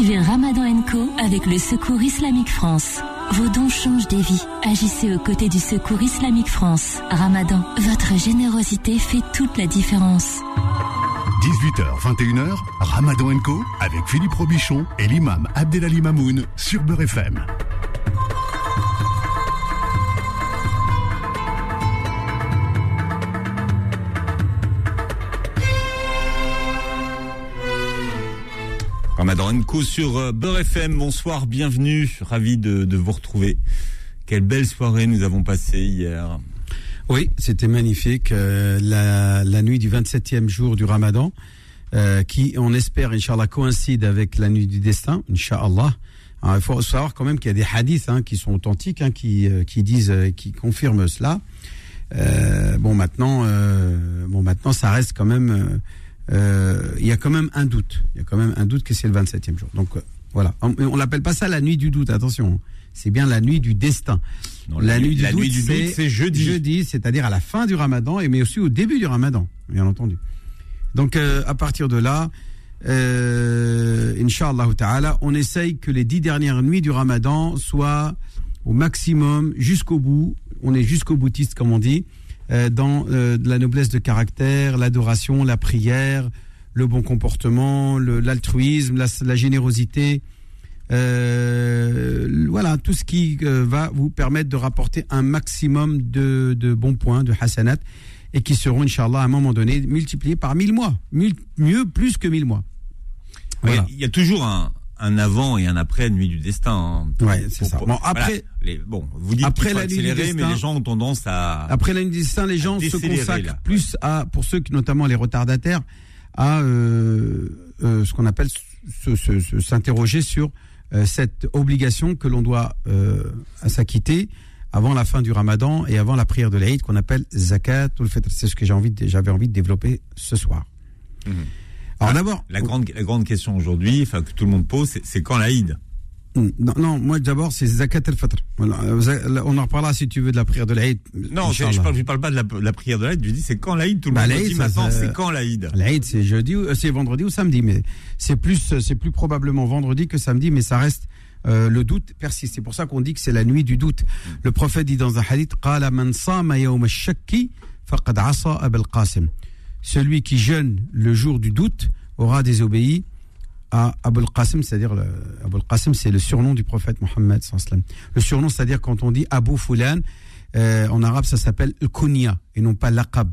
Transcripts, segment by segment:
Suivez Ramadan Co avec le Secours Islamique France. Vos dons changent des vies. Agissez aux côtés du Secours Islamique France. Ramadan, votre générosité fait toute la différence. 18h, 21h, Ramadan Co avec Philippe Robichon et l'imam Abdelali Mamoun sur Beurre FM. Co sur euh, Beurre FM. Bonsoir, bienvenue. Ravi de, vous retrouver. Quelle belle soirée nous avons passée hier. Oui, c'était magnifique. Euh, la, nuit du 27e jour du Ramadan, euh, qui, on espère, Inch'Allah, coïncide avec la nuit du destin, Inch'Allah. Il faut savoir quand même qu'il y a des hadiths hein, qui sont authentiques, hein, qui, qui disent, qui confirment cela. bon, maintenant, bon, maintenant, ça reste quand même euh, il y a quand même un doute. Il y a quand même un doute que c'est le 27e jour. Donc euh, voilà. On, on l'appelle pas ça la nuit du doute, attention. C'est bien la nuit du destin. Non, la, la, nuit du la doute, nuit du doute, c'est jeudi. Jeudi, c'est-à-dire à la fin du ramadan, et mais aussi au début du ramadan, bien entendu. Donc euh, à partir de là, euh, Inch'Allah ta'ala, on essaye que les dix dernières nuits du ramadan soient au maximum jusqu'au bout. On est jusqu'au boutiste, comme on dit. Euh, dans euh, la noblesse de caractère, l'adoration, la prière, le bon comportement, l'altruisme, la, la, générosité. Euh, voilà, tout ce qui euh, va vous permettre de rapporter un maximum de, de bons points, de hasanat, et qui seront, Inch'Allah, à un moment donné, multipliés par mille mois. Mille, mieux, plus que mille mois. Voilà. Il y a toujours un, un avant et un après nuit du destin. Hein, ouais, c'est ça. Bon, après, voilà, les, bon, vous dites après la nuit du destin, mais les gens ont tendance à. Après la nuit du destin, les gens se consacrent là, plus ouais. à, pour ceux qui, notamment les retardataires, à euh, euh, ce qu'on appelle s'interroger sur euh, cette obligation que l'on doit s'acquitter avant la fin du Ramadan et avant la prière de l'Aïd qu'on appelle zakat ou le fitr. C'est ce que j'ai envie, j'avais envie de développer ce soir. Mmh. Alors d'abord, la grande, la grande question aujourd'hui, enfin que tout le monde pose, c'est quand l'Aïd non, non, moi d'abord c'est Zakat al-Fitr. On en reparlera si tu veux de la prière de l'Aïd. Non, je, je, parle, je parle pas de la, de la prière de l'Aïd, je dis c'est quand l'Aïd, tout le bah, monde dit maintenant c'est quand l'Aïd. L'Aïd c'est jeudi, c'est vendredi ou samedi, mais c'est plus, c'est plus probablement vendredi que samedi, mais ça reste euh, le doute persiste. C'est pour ça qu'on dit que c'est la nuit du doute. Le prophète dit dans un hadith, قال من صام يوم الشك فقد عصى أبا القاسم. celui qui jeûne le jour du doute aura désobéi à Abul Qasim, c'est-à-dire Abul Qasim, c'est le surnom du prophète Mohammed. Le surnom, c'est-à-dire quand on dit Abu Fulan, euh, en arabe, ça s'appelle le kunya et non pas l'aqab.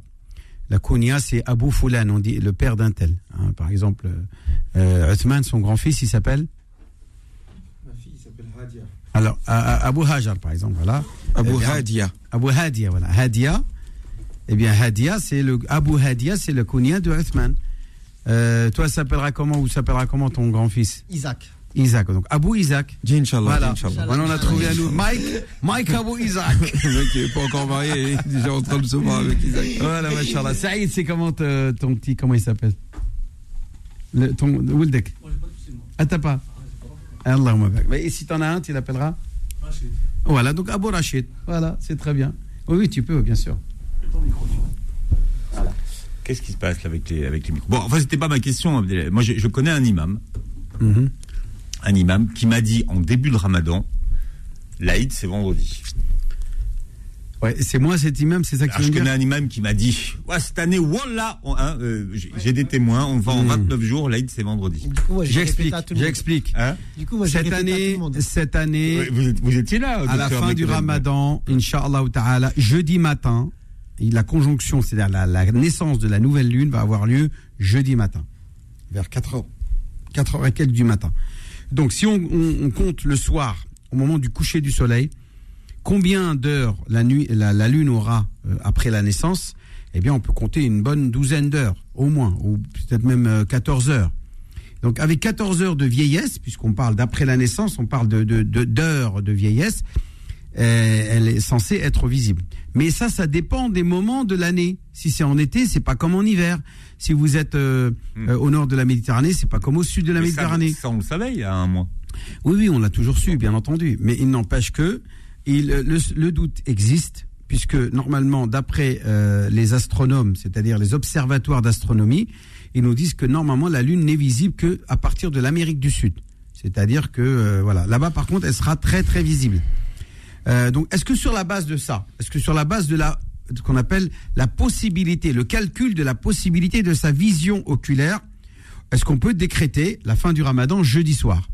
La kunya, c'est Abu Fulan, on dit le père d'un tel. Hein, par exemple, euh, Uthman, son grand-fils, il s'appelle Ma fille s'appelle Hadia. Alors, Abu Hajar, par exemple, voilà. Abu Hadia. Abu Hadia, voilà. Hadia, eh bien, Hadia, c'est le, Abu Hadia, c'est le kunya de Uthman. Euh, toi, s'appellera comment ou s'appellera comment ton grand-fils? Isaac. Isaac, donc Abou Isaac. Inch'Allah. Voilà. Maintenant, on a trouvé à nous Mike, Mike Abou Isaac. le mec n'est pas encore marié, il est déjà en train de se marier avec Isaac. Voilà, machallah. Saïd, c'est comment ton petit, comment il s'appelle? Le, Ton Wildek Ah, t'as pas? Allahumma Et si t'en as un, tu l'appelleras? Rachid. Voilà, donc Abou Rachid. Voilà, c'est très bien. Oui, oui, tu peux, bien sûr. Ton micro, voilà. Qu'est-ce qui se passe là avec les, avec les micros? Bon, enfin, c'était pas ma question. Moi, je, je connais un imam. Mm -hmm. Un imam qui m'a dit en début de ramadan l'Aïd, c'est vendredi. Ouais, c'est moi cet imam, c'est ça que Alors, Je connais un imam qui m'a dit ouais, cette année, voilà, hein, euh, j'ai des témoins, on va en mmh. 29 jours, l'Aïd, c'est vendredi. J'explique, j'explique. Hein? Du coup, moi, cette année, cette année, vous, vous, étiez là à la fin du ramadan, Inch'Allah ta'ala, jeudi matin, la conjonction, c'est-à-dire la, naissance de la nouvelle lune va avoir lieu jeudi matin, vers 4 heures, 4 heures et quelques du matin. Donc, si on, compte le soir, au moment du coucher du soleil, combien d'heures la, lune aura euh, après la naissance? Eh bien, on peut compter une bonne douzaine d'heures, au moins, ou peut-être même euh, 14 heures. Donc, avec 14 heures de vieillesse, puisqu'on parle d'après la naissance, on parle de, d'heures de vieillesse, elle est censée être visible. Mais ça, ça dépend des moments de l'année. Si c'est en été, c'est pas comme en hiver. Si vous êtes euh, mmh. euh, au nord de la Méditerranée, c'est pas comme au sud de la Mais Méditerranée. Ça, ça, on le savait il y a un mois. Oui, oui, on l'a toujours su, bien entendu. Mais il n'empêche que il, le, le, doute existe, puisque normalement, d'après euh, les astronomes, c'est-à-dire les observatoires d'astronomie, ils nous disent que normalement la Lune n'est visible que à partir de l'Amérique du Sud. C'est-à-dire que euh, voilà, là-bas par contre, elle sera très très visible. Euh, donc, est-ce que sur la base de ça, est-ce que sur la base de la qu'on appelle la possibilité, le calcul de la possibilité de sa vision oculaire, est-ce qu'on peut décréter la fin du Ramadan jeudi soir?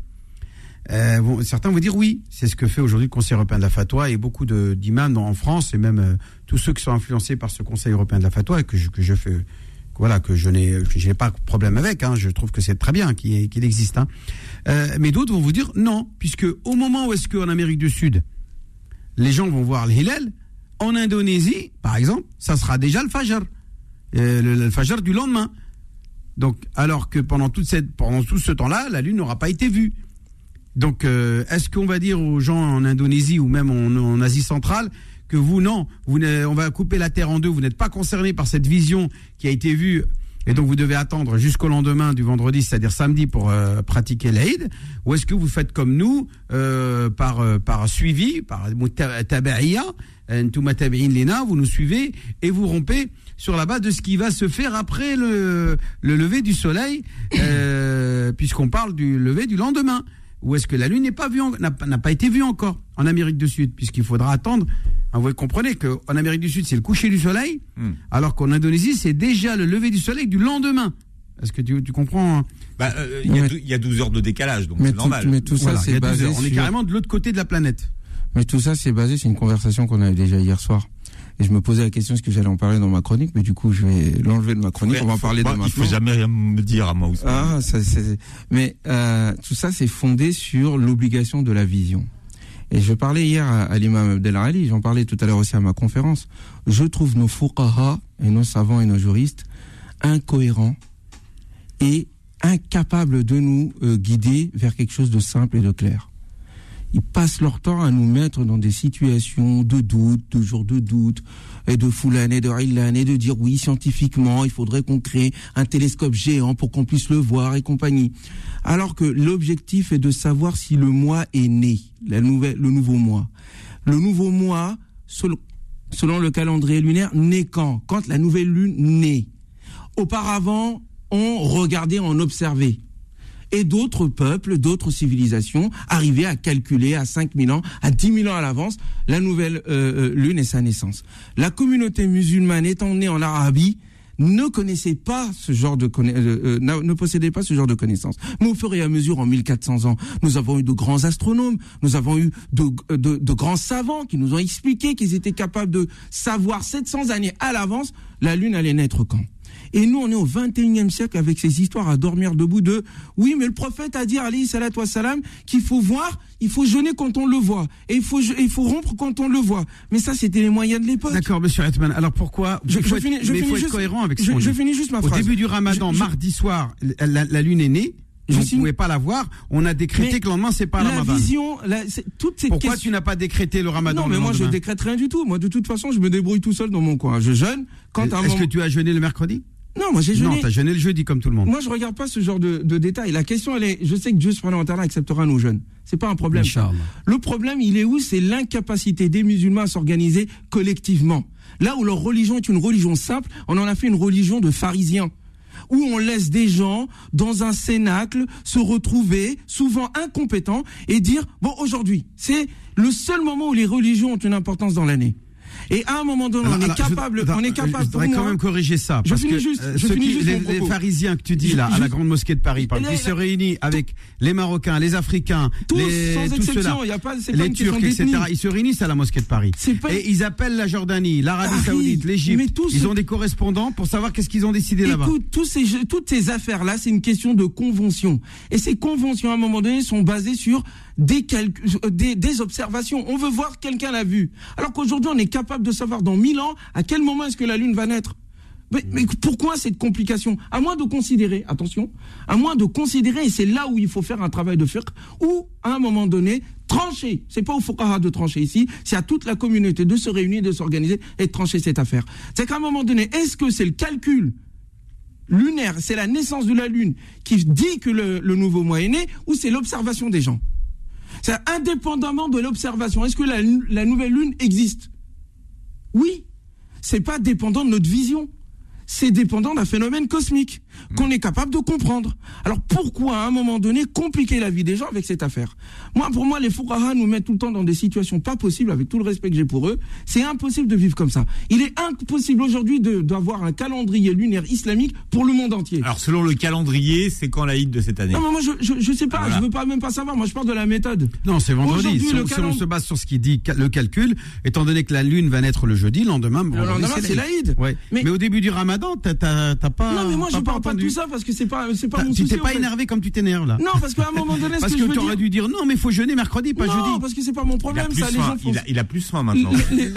Euh, Certains vont dire oui, c'est ce que fait aujourd'hui le Conseil européen de la fatwa et beaucoup d'imams en France et même euh, tous ceux qui sont influencés par ce Conseil européen de la fatwa que je, que je fais voilà que je n'ai pas de problème avec hein, je trouve que c'est très bien qu'il existe hein. Mais d'autres vont vous dire non puisque au moment où est-ce qu'en Amérique du Sud les gens vont voir le Hillel en Indonésie par exemple ça sera déjà le Fajr. Euh, le, Fajr du lendemain. Donc alors que pendant tout ce temps-là la lune n'aura pas été vue. Donc, euh, est-ce qu'on va dire aux gens en Indonésie ou même en, Asie centrale que vous, non, vous on va couper la Terre en deux, vous n'êtes pas concerné par cette vision qui a été vue et donc vous devez attendre jusqu'au lendemain du vendredi, c'est-à-dire samedi, pour euh, pratiquer l'Aïd Ou est-ce que vous faites comme nous, euh, par, euh, par suivi, par lina, vous nous suivez et vous rompez sur la base de ce qui va se faire après le, le lever du soleil, euh, puisqu'on parle du lever du lendemain. Ou est-ce que la Lune n'est pas vue, n'a pas- été vue encore en Amérique du Sud, puisqu'il faudra attendre. hein, Vous comprenez qu'en Amérique du Sud, c'est le coucher du soleil, Hmm. alors qu'en Indonésie, c'est déjà le lever du soleil du lendemain. Est-ce que tu, tu comprends hein? Bah, euh, il y, a Mais- dou- il y a 12 heures de décalage, donc Mais c'est tout, normal. mais tout ça, Voilà, c'est a 12 basé. On est sur- carrément de l'autre côté de la planète. Mais tout ça, c'est basé sur une conversation qu'on avait déjà hier soir. Et je me posais la question, est-ce que j'allais en parler dans ma chronique Mais du coup, je vais l'enlever de ma chronique. on va en parler de Moi, maintenant. Il faut jamais rien me dire à moi aussi. Ah, ça, c'est- mais euh, tout ça, c'est fondé sur l'obligation de la vision. Et je parlais hier à, à l'imam Abdel Ali, j'en parlais tout à l'heure aussi à ma conférence. Je trouve nos fuqaha et nos savants et nos juristes incohérents et incapables de nous euh, guider vers quelque chose de simple et de clair. Ils passent leur temps à nous mettre dans des situations de doute, de jours de doute, et de foulane et de Ilan, et de dire oui, scientifiquement, il faudrait qu'on crée un télescope géant pour qu'on puisse le voir et compagnie. Alors que l'objectif est de savoir si le mois est né, le nouveau mois. Le nouveau mois, selon, selon le calendrier lunaire, naît quand? Quand la nouvelle lune naît. Auparavant, on regardait, on observait et d'autres peuples, d'autres civilisations arrivaient à calculer à 5000 ans, à 10 000 ans à l'avance, la nouvelle euh, euh, lune et sa naissance. La communauté musulmane étant née en Arabie, ne connaissait pas ce genre de conna- euh, ne possédait pas ce genre de connaissances. Mais au fur et à mesure, en 1400 ans, nous avons eu de grands astronomes, nous avons eu de, de, de grands savants qui nous ont expliqué qu'ils étaient capables de savoir 700 années à l'avance la lune allait naître quand? Et nous, on est au 21e siècle avec ces histoires à dormir debout de oui, mais le prophète a dit, alayhi salatu wassalam, qu'il faut voir, il faut jeûner quand on le voit. Et il faut, il faut rompre quand on le voit. Mais ça, c'était les moyens de l'époque. D'accord, monsieur Hetman. Alors pourquoi Je- il faut je être, finis- je mais il finis faut être juste- cohérent avec ce je- je finis juste ma Au phrase. début du ramadan, mardi soir, la, la- la lune est née. Je ne pouvait pas la voir. On a décrété Mais que le lendemain, c'est pas le la ramadan. vision, la- c'est- toute cette Pourquoi tu n'as pas décrété le ramadan Non, le mais moi, je décrète rien du tout. Moi, de toute façon, je me débrouille tout seul dans mon coin. Je jeûne. Quand un Est-ce moment... que tu as jeûné le mercredi? Non, moi, j'ai Non, jeûné. tu as jeûné le jeudi comme tout le monde. Moi, je regarde pas ce genre de, de détails. La question, elle est, je sais que Dieu subhanahu wa ta'ala acceptera nos jeunes. C'est pas un problème. ça. Le problème, il est où? C'est l'incapacité des musulmans à s'organiser collectivement. Là où leur religion est une religion simple, on en a fait une religion de pharisiens. Où on laisse des gens dans un cénacle se retrouver, souvent incompétents, et dire, bon, aujourd'hui, c'est le seul moment où les religions ont une importance dans l'année. Et à un moment donné, Alors, on est alors, je- capable, attends, on est Je capable voudrais quand moi- même corriger ça. Je parce finis que, juste, euh, je finis qui- juste les, les pharisiens que tu dis Je- là, à je- la grande mosquée de Paris, par exemple, qui se réunissent avec les Marocains, les Africains, Tous, les, sans exception, y a pas, les Turcs, etc. Ils se réunissent à la mosquée de Paris. Pas- Et ils appellent la Jordanie, l'Arabie Saoudite, l'Égypte. Ils ce- ont des correspondants pour savoir qu'est-ce qu'ils ont décidé là-bas. Ces, toutes ces affaires-là, c'est une question de convention. Et ces conventions, à un moment donné, sont basées sur des, euh, des, des observations. On veut voir quelqu'un l'a vu. Alors qu'aujourd'hui, on est capable de savoir dans mille ans à quel moment est-ce que la Lune va naître. Mais, mais pourquoi cette complication? À moins de considérer, attention, à moins de considérer, et c'est là où il faut faire un travail de fiqh, ou à un moment donné, trancher. C'est pas au fuqaha de trancher ici, c'est à toute la communauté de se réunir, de s'organiser et de trancher cette affaire. C'est qu'à un moment donné, est-ce que c'est le calcul lunaire, c'est la naissance de la Lune qui dit que le, le nouveau mois est né, ou c'est l'observation des gens? C'est indépendamment de l'observation. Est-ce que la, nouvelle Lune existe? Oui. C'est pas dépendant de notre vision. C'est dépendant d'un phénomène cosmique qu'on est capable de comprendre. Alors pourquoi à un moment donné compliquer la vie des gens avec cette affaire? Moi, pour moi, les Fuqaha nous mettent tout le temps dans des situations pas possibles, avec tout le respect que j'ai pour eux. C'est impossible de vivre comme ça. Il est impossible aujourd'hui d'avoir un calendrier lunaire islamique pour le monde entier. Alors selon le calendrier, c'est quand l'Aïd de cette année? Non, mais moi, je, je, je sais pas, Voilà. je veux pas même pas savoir. Moi, je parle de la méthode. Non, c'est vendredi. Si, le on- si on calend- se base sur ce qui dit le calcul, étant donné que la lune va naître le jeudi, le lendemain, Le vendredi, lendemain, c'est l'Aïd. Ouais. Mais, Mais- au début du ramadan, t'as pas. non, mais moi, je parle pas de entendu. tout ça parce que c'est pas, c'est pas mon Tu souci. t'es en pas fait. énervé comme tu t'énerves là. Non, parce qu'à un moment donné, ce Parce que, tu dire. aurais dû dire non, mais il faut jeûner mercredi, pas non, jeudi. parce que c'est pas mon problème, ça. Les gens font il, a, il a plus faim maintenant. les, les-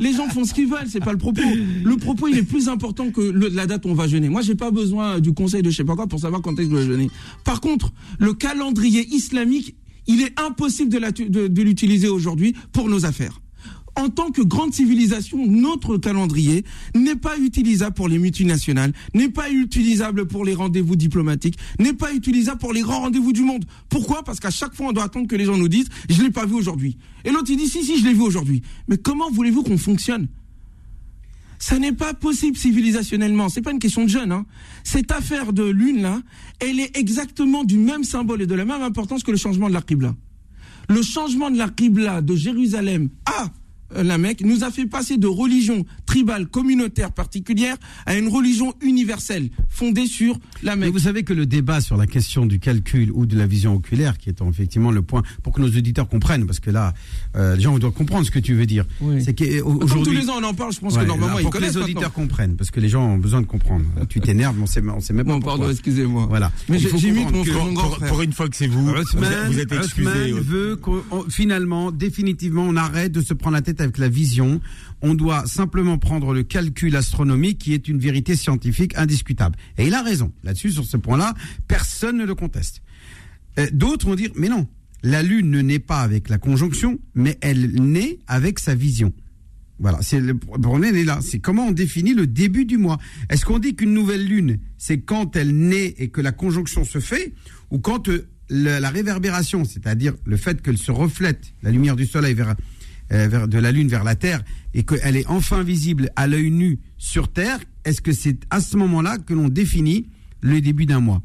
les gens font ce qu'ils veulent, c'est pas le propos. Le propos, il est plus important que le- la date où on va jeûner. Moi, j'ai pas besoin du conseil de je sais pas quoi pour savoir quand est-ce que je dois jeûner. Par contre, le calendrier islamique, il est impossible de la- de- de l'utiliser aujourd'hui pour nos affaires. En tant que grande civilisation, notre calendrier n'est pas utilisable pour les multinationales, n'est pas utilisable pour les rendez-vous diplomatiques, n'est pas utilisable pour les grands rendez-vous du monde. Pourquoi? Parce qu'à chaque fois, on doit attendre que les gens nous disent « je l'ai pas vu aujourd'hui ». Et l'autre, il dit « si, si, je l'ai vu aujourd'hui ». Mais comment voulez-vous qu'on fonctionne? Ça n'est pas possible civilisationnellement. C'est pas une question de jeune. Hein. Cette affaire de lune là, elle est exactement du même symbole et de la même importance que le changement de la. Le changement de la de Jérusalem à la Mecque nous a fait passer de religion tribale, communautaire, particulière à une religion universelle fondée sur la Mais Mecque. vous savez que le débat sur la question du calcul ou de la vision oculaire, qui est effectivement le point pour que nos auditeurs comprennent, parce que là, euh, les gens doivent comprendre ce que tu veux dire. Oui. C'est Comme tous qu'aujourd'hui, les ans on en parle, je pense Ouais, que normalement là, ils pour que connaissent les maintenant. auditeurs comprennent, parce que les gens ont besoin de comprendre. tu t'énerves, mais on sait, on sait même pas Bon, pardon, excusez-moi. Voilà. Mais j'ai- comprendre mon Pour, frère. pour une fois que c'est vous, vous êtes- Othman, vous êtes excusé. Othman veut qu'on- on- finalement, définitivement, on arrête de se prendre la tête avec la vision. On doit simplement prendre le calcul astronomique qui est une vérité scientifique indiscutable. Et il a raison. Là-dessus, sur ce point-là, personne ne le conteste. Euh, D'autres vont dire, mais non, la Lune ne naît pas avec la conjonction, mais elle naît avec sa vision. Voilà, c'est le problème est là. C'est comment on définit le début du mois. Est-ce qu'on dit qu'une nouvelle lune, c'est quand elle naît et que la conjonction se fait, ou quand euh, la réverbération, c'est-à-dire le fait qu'elle se reflète la lumière du soleil vers- de la lune vers la terre et qu'elle est enfin visible à l'œil nu sur terre, est-ce que c'est à ce moment-là que l'on définit le début d'un mois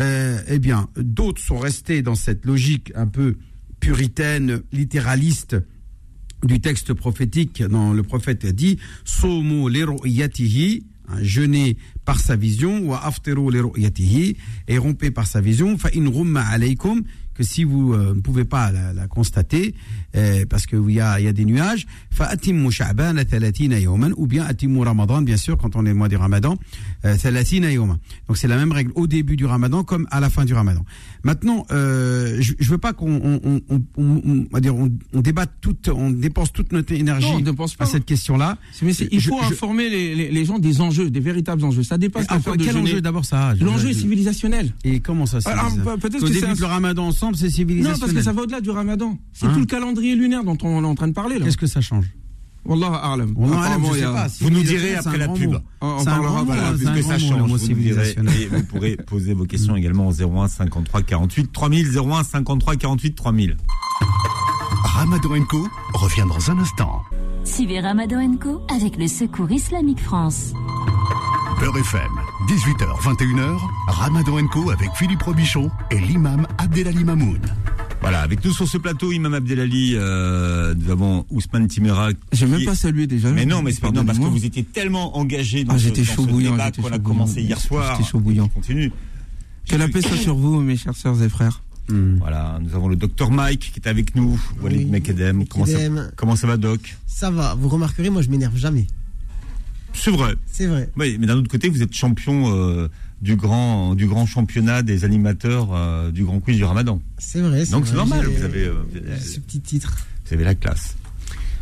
euh, eh bien, d'autres sont restés dans cette logique un peu puritaine, littéraliste du texte prophétique. Dans le prophète a dit hein, jeûnez par sa vision, wa aftiru et rompez par sa vision, fa in rumma alaykum, que si vous euh, ne pouvez pas la, la constater, euh, parce qu'il y y a des nuages, fa atimmu sha'ban 30 yawman, ou bien atimmu ramadan, bien sûr, quand on est le mois du ramadan, euh, 30 yawman. Donc c'est la même règle au début du ramadan comme à la fin du ramadan. Maintenant, euh, je, je veux pas qu'on on, on, on, on- on va dire on, on débatte toute, on dépense toute notre énergie Non, à cette question-là. Mais c'est- il faut je- informer les, les- les gens des enjeux, des véritables enjeux. Ça dépasse Ah, de quel jeûner. enjeu d'abord ça je- L'enjeu est civilisationnel. Et comment ça civilise bah, peut-être que c'est de le ramadan ensemble, c'est Non, civilisationnel. parce que ça va au-delà du ramadan. C'est Hein tout le calendrier lunaire dont on est en train de parler. Qu'est-ce que ça change Wallah a'lam. On. Vous nous direz après la pub. mot. On- on parlera un puisque ça change, mot vous nous direz, civilisationnel. et vous pourrez poser vos questions également au 01 53 48 3000, 01 53 48 3000. Ramadan Co revient dans un instant. Suivez Ramadan Co avec le Secours Islamique France. Beurre FM, 18h, 21h, Ramadan Co avec Philippe Robichon et l'imam Abdelali Mamoun. Voilà, avec nous sur ce plateau, Imam Abdelali, euh, nous avons Ousmane Timera. J'ai même pas salué déjà. Mais non, mais c'est pas non, parce que vous étiez tellement engagé dans Ah, ce, j'étais dans chaud ce bouillant, débat qu'on a commencé hier soir. J'étais chaud bouillant. On continue. Que la paix soit sur vous, mes chers sœurs et frères. Hmm. Voilà, nous avons le docteur Mike qui est avec nous, Walid Oui, Mekedem. Comment ça, comment ça va, Doc? Ça va, vous remarquerez, moi je m'énerve jamais. C'est vrai. C'est vrai. Oui, mais d'un autre côté, vous êtes champion euh, du grand du grand championnat des animateurs euh, du Grand Quiz du Ramadan. C'est vrai. Donc c'est normal, vous avez, euh, ce petit titre. vous avez la classe.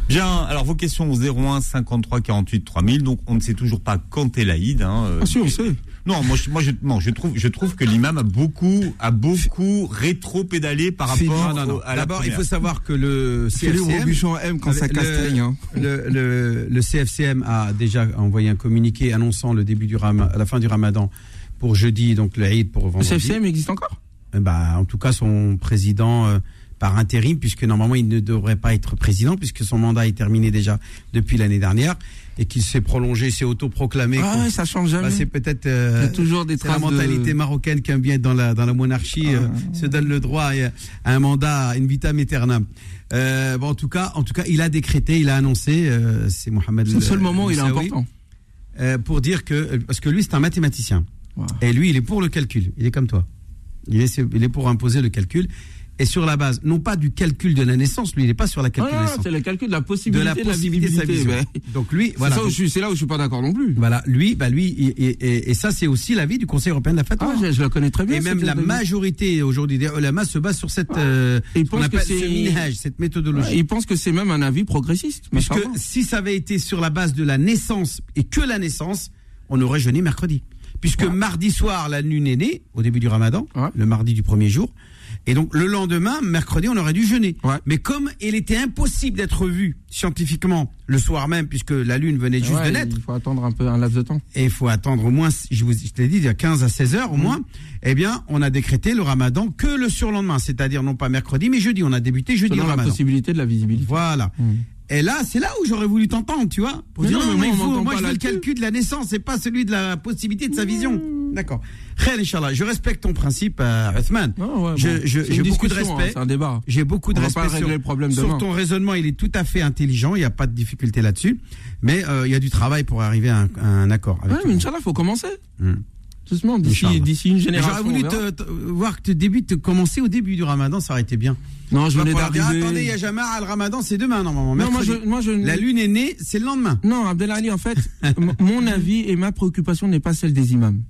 Bien, alors vos questions au 01 53 48 3000. Donc on ne sait toujours pas quand est l'Aïd. Hein, euh, Ah si, on sait. Non, moi, je, moi, je, non, je trouve, je trouve que l'imam a beaucoup, a beaucoup rétro-pédalé par rapport Non, non, non. au- à la D'abord, il faut savoir que le CFCM, aime quand ça le- castagne. hein. le, le, le CFCM a déjà envoyé un communiqué annonçant le début du Ram- la fin du Ramadan pour jeudi, donc le Eid pour Le vendredi. CFCM existe encore? Ben, en tout cas, son président, euh, par intérim, puisque normalement il ne devrait pas être président, puisque son mandat est terminé déjà depuis l'année dernière, et qu'il s'est prolongé, s'est autoproclamé. Ah ouais, ça change jamais. Bah, c'est peut-être euh, Il y a toujours des la traces de- mentalité marocaine qui aime bien être dans la dans la monarchie euh, se donne le droit à, à un mandat à une vitam aeternam. Euh, bon, en tout cas, en tout cas, il a décrété, il a annoncé, euh, c'est Mohamed. C'est le seul euh, moment où il est important. euh, pour dire que parce que lui c'est un mathématicien et lui il est pour le calcul. Il est comme toi. Il est il est pour imposer le calcul et sur la base non pas du calcul de la naissance, lui il n'est pas sur la Ah, calcul de non, naissance, c'est le calcul de la de possibilité la possibilité de ouais. Donc lui C'est voilà. c'est là où je suis pas d'accord non plus. voilà, lui, bah lui, et, et- et- et ça c'est aussi l'avis du Conseil européen de la fatwa. Ah, je, je la connais très bien. et même la majorité aujourd'hui des ulama se base sur cette, euh, ils qu'on pensent que ce cette méthodologie. Ouais, Ils pensent que c'est même un avis progressiste. ça va. si ça avait été sur la base de la naissance et que la naissance, on aurait jeûné mercredi. Puisque Ouais. mardi soir, la lune est née, au début du ramadan, Ouais. le mardi du premier jour. Et donc le lendemain, mercredi, on aurait dû jeûner. Ouais. Mais comme il était impossible d'être vu scientifiquement le soir même, puisque la lune venait juste Ouais, de naître, Il faut attendre un peu un laps de temps. et il faut attendre au moins, je vous je t'ai dit, il y a 15 à 16 heures au moins, eh bien, on a décrété le ramadan que le surlendemain, c'est-à-dire non pas mercredi, mais jeudi. On a débuté jeudi Selon le la ramadan. possibilité de la visibilité. Voilà. Mm. Et là, c'est là où j'aurais voulu t'entendre, tu vois. Pour Mais dire, non, non, mais moi, il faut, moi, je veux le calcul de la naissance, et pas celui de la possibilité de sa vision. D'accord. Khair, Inch'Allah. Je respecte ton principe, euh, Othman. Ouais, bon. j'ai beaucoup de discussion, respect. hein, C'est un débat. J'ai beaucoup de On va respect pas sur, le problème sur demain. ton raisonnement. Il est tout à fait intelligent. Il n'y a pas de difficulté là-dessus. Mais euh, il y a du travail pour arriver à un, à un accord. Avec Ouais, mais. Inch'Allah, faut commencer. Mm. Doucement, d'ici, d'ici une génération. J'aurais voulu te, te- voir que tu débutes, commencer au début du ramadan, ça aurait été bien. Non, je venais d'arriver. attendez, il y a jamais le ramadan, c'est demain normalement. Non, moi, je, moi, je. La lune est née, c'est le lendemain. Non, Abdelali, en fait, mon avis et ma préoccupation n'est pas celle des imams.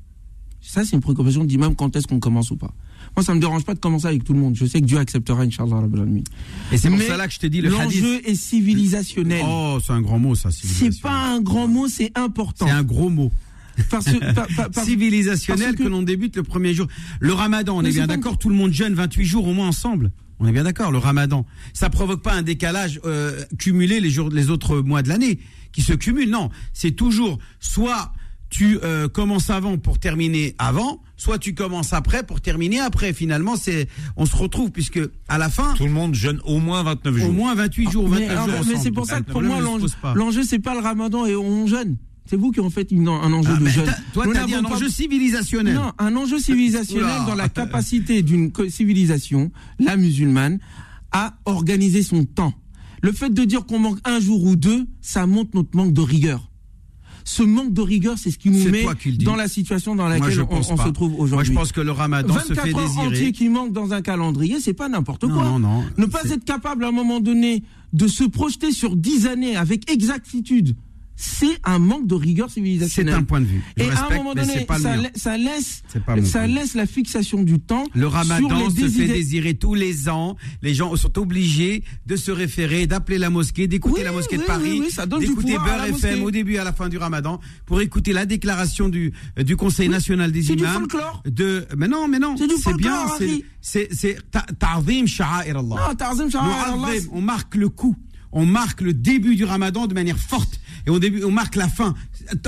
Ça, c'est une préoccupation d'imam quand est-ce qu'on commence ou pas. Moi, ça me dérange pas de commencer avec tout le monde. Je sais que Dieu acceptera, Inch'Allah. Et c'est pour Mais ça que je te dis le. L'enjeu est civilisationnel. Oh, c'est un grand mot, ça. c'est pas un grand mot, c'est important. C'est un gros mot. Parce que, par- par- par- Civilisationnel parce que, que- l'on débute le premier jour. Le ramadan, on est bien d'accord, tout le monde jeûne 28 jours au moins ensemble. On est bien d'accord, le ramadan. Ça provoque pas un décalage euh, cumulé les jours, les autres mois de l'année, qui se cumulent. Non, c'est toujours soit tu euh, commences avant pour terminer avant, soit tu commences après pour terminer après. Finalement, c'est, on se retrouve puisque à la fin, Tout le monde jeûne au moins 29 jours. au moins 28 jours, 29 mais, jours. ah, mais c'est pour ça que pour moi, l'enjeu, c'est pas le ramadan et on jeûne. C'est vous qui en faites une- un enjeu Ah, de jeûne. t'as- toi, Nous t'as dit un enjeu civilisationnel. Non, un enjeu civilisationnel Oula. dans la capacité d'une civilisation, la musulmane, à organiser son temps. Le fait de dire qu'on manque un jour ou deux, ça montre notre manque de rigueur. Ce manque de rigueur, c'est ce qui nous met qui dans la situation dans Moi, laquelle on, se trouve Moi, aujourd'hui. je pense que le ramadan se 24 fait heures désirer. entiers qui manquent dans un calendrier, c'est pas n'importe Non, quoi. non, non. Ne pas être capable à un moment donné de se projeter sur 10 années avec exactitude, c'est un manque de rigueur C'est civilisationnelle. un point de vue. Je Et à un moment donné, c'est pas ça, ça laisse, C'est ça laisse la fixation du temps. Le sur ramadan les se fait désirer tous les ans. Les gens sont obligés de se référer, d'appeler la mosquée, d'écouter Oui, la mosquée de oui, Paris, oui, d'écouter Beurre FM au début et à la fin du ramadan pour écouter la déclaration du, euh, du Conseil national des c'est du imams. folklore. De, mais non, mais non. C'est bien. c'est-. C'est, c'est, ta- ta'zim sha'air Allah. Mu'azzim, on marque le coup. On marque le début du ramadan de manière forte. Et au début, on marque la fin.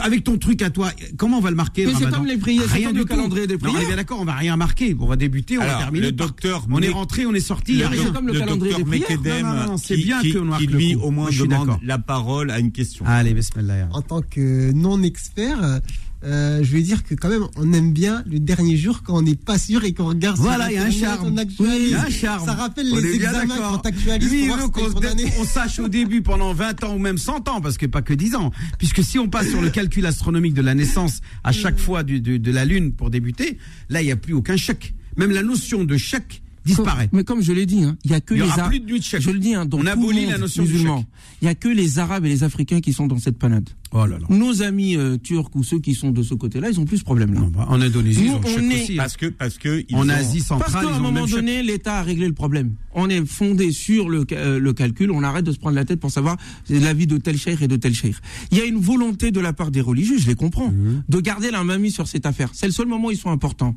Avec ton truc à toi, comment on va le marquer Mais le c'est comme les prières, c'est Rien comme du le calendrier des Non, on est prières. bien d'accord, on va rien marquer. On va débuter, on Alors, va terminer. le docteur on est rentré, on est sorti, il y a Le rien. doc- comme le le calendrier docteur des prières. Mekedem, Non, non, non, c'est qui, bien qui- qu'on marque qui, le lui coup. au moins Moi, je suis demande la parole à une question. Allez, bismillah. En tant que non-expert, euh, je vais dire que quand même, on aime bien le dernier jour quand on n'est pas sûr et qu'on regarde Voilà, il y a un charme. a un charme. Ça rappelle On les examens quand t'actualises condamné. on sache au début pendant 20 ans ou même 100 ans, parce que pas que 10 ans. Puisque si on passe sur le calcul astronomique de la naissance à chaque fois du- du- de la Lune pour débuter, là, il n'y a plus aucun chèque. Même la notion de chèque disparaît. Mais comme je l'ai dit, hein, il y a que Il y les aura Arabes. plus de nuit de chèque. Je le dis, hein, dans On tout abolit monde la notion musulman, chèque. il y a que les Arabes et les Africains qui sont dans cette panade. Oh là là. Nos amis euh, turcs ou ceux qui sont de ce côté-là, ils ont plus ce problème-là. Bah, en Indonésie, Nous, ils ont on est- aussi. hein. Parce que, parce que ils En ont- Asie Parce centrale, qu'à ils un moment donné, l'État a réglé le problème. On est fondé sur le, euh, le calcul, on arrête de se prendre la tête pour savoir l'avis de tel cheikh et de tel cheikh. Il y a une volonté de la part des religieux, je les comprends, Mhm. de garder la main mise sur cette affaire. C'est le seul moment où ils sont importants.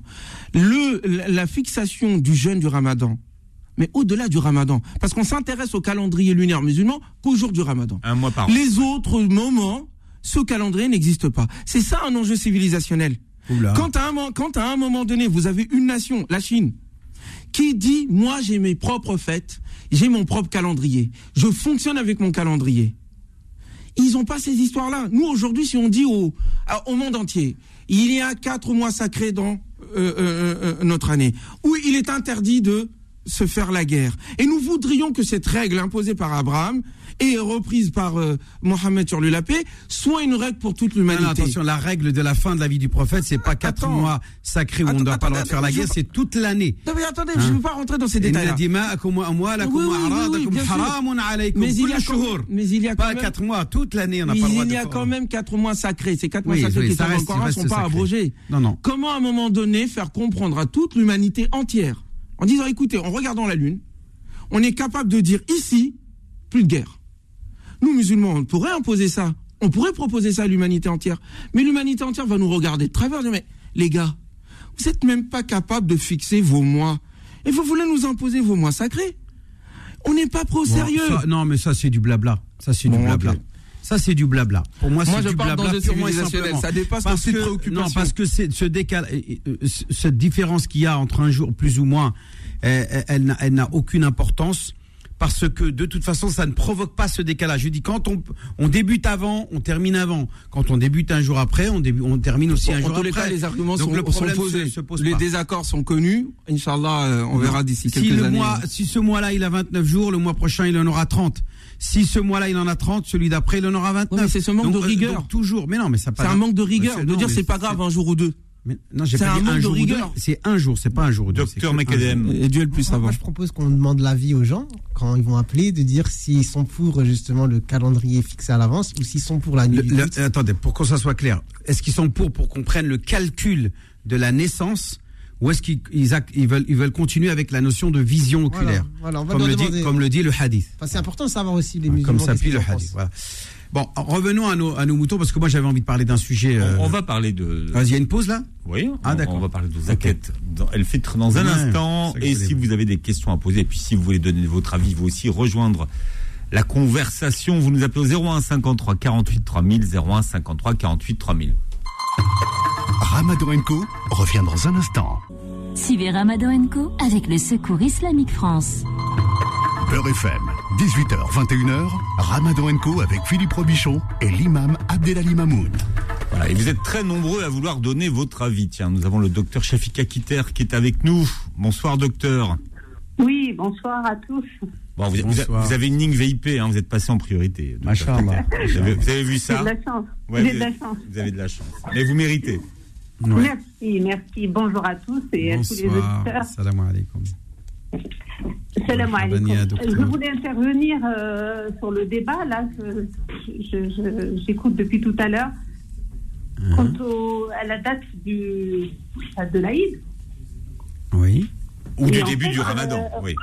Le, la, la fixation du jeûne du ramadan, mais au-delà du ramadan, parce qu'on s'intéresse au calendrier lunaire musulman qu'au jour du ramadan. un mois par an. Les autres moments, ce calendrier n'existe pas. C'est ça un enjeu civilisationnel. Oula. Quand à, un, mo- quand à un moment donné, vous avez une nation, la Chine, qui dit moi j'ai mes propres fêtes, j'ai mon propre calendrier, je fonctionne avec mon calendrier. Ils n'ont pas ces histoires-là. Nous aujourd'hui, si on dit au monde entier, il y a quatre mois sacrés dans euh, euh, euh, notre année, où il est interdit de se faire la guerre. Et nous voudrions que cette règle imposée par Abraham et reprise par euh, Mohamed sur la paix, soit une règle pour toute l'humanité. attention, la règle de la fin de la vie du prophète, c'est pas quatre mois sacrés où on ne doit pas faire la guerre, c'est toute l'année. Non mais attendez, je ne veux pas rentrer dans ces détails. Mais il y a mais il y a même, quatre mois, toute l'année, on n'a pas le droit. Il y a quand même quatre mois sacrés. Ces quatre mois sacrés qui sont ne sont pas abrogés. Non, non. Comment à un moment donné faire comprendre à toute l'humanité entière, en disant écoutez, en regardant la lune, on est capable de dire ici plus de guerre. Nous, musulmans, on pourrait imposer ça. On pourrait proposer ça à l'humanité entière. Mais l'humanité entière va nous regarder de travers. dire, Mais les gars, vous n'êtes même pas capable de fixer vos mois. Et vous voulez nous imposer vos mois sacrés On n'est pas pro Bon, sérieux. ça- non, mais ça, c'est du blabla. Ça, c'est du blabla. Ça, c'est du blabla. Pour moi, Moi, c'est du parle blabla d'enjeu purement et civilisationnel. simplement. Ça dépasse parce que, préoccupations. Non, parce que c'est ce décal, euh, cette différence qu'il y a entre un jour plus ou moins, elle, elle n'a- elle n'a aucune importance. Parce que de toute façon, ça ne provoque pas ce décalage. Je dis quand on, on débute avant, on termine avant. Quand on débute un jour après, on, débute, on termine aussi un en jour tous les après. cas, les arguments Donc sont, le sont posés. se, se pose les pas. désaccords sont connus. Inch'Allah, euh, on verra d'ici quelques si le années. Mois, si ce mois-là, il a 29 jours, le mois prochain, il en aura 30. Si ce mois-là, il en a 30, celui d'après, il en aura 29. Ouais, mais c'est ce manque Donc, de euh, rigueur. donc toujours. Mais non, mais ça C'est un manque de rigueur de non, dire c'est pas grave un jour ou deux. Mais non, j'ai C'est pas un dit jour ou deux. rigueur. C'est un jour, c'est pas un jour ou deux. c'est Docteur jour. Et Dieu le plus Moi, savant. moi, je propose qu'on demande l'avis aux gens quand ils vont appeler de dire s'ils sont pour justement le calendrier fixé à l'avance ou s'ils sont pour la nuit. Le- du le- attendez, pour que ça soit clair, est-ce qu'ils sont pour pour qu'on prenne le calcul de la naissance ou est-ce qu'ils ils veulent, ils veulent continuer avec la notion de vision oculaire? Voilà, on va comme, le dit, comme le dit le hadith. Enfin, c'est important de savoir aussi les musulmans. Comme ça puis le hadith. Voilà. Bon, revenons à nos, à nos moutons parce que moi j'avais envie de parler d'un sujet. euh, On, on va parler de. Vas-y, il y a une pause là? Oui, Ah, on- d'accord. on va parler de. Dans, elle fait dans un Ouais, instant. Et si vous avez des questions à poser, et puis si vous voulez donner votre avis, vous aussi rejoindre la conversation, vous nous appelez au 01 53 48 3000, 01 53 48 3000. Ramadan Co revient dans un instant. Suivez Ramadan Co avec le Secours Islamique France. Beurre FM, 18h, 21h, Ramadan Co avec Philippe Robichon et l'imam Abdelali Mamoun. Voilà, et vous êtes très nombreux à vouloir donner votre avis. Tiens, nous avons le docteur Shafika Kiter qui est avec nous. Bonsoir docteur. Oui, bonsoir à tous. Bon, vous, vous- Bonsoir. vous avez une ligne VIP, hein, vous êtes passé en priorité. Vous avez, vous avez vu J'ai ça de la chance. Ouais, de la avez, chance. vous avez de la chance. Mais vous méritez. Ouais. Merci, merci. Bonjour à tous et à tous les Bonsoir. auditeurs. Salam alaikum. Salam alaikum. Je voulais intervenir euh, sur le débat là que je- je- j'écoute depuis tout à l'heure. Uh-huh. Quant au- à la date du, de l'Aïd, Oui. Ou du début fait, du ramadan, euh, oui.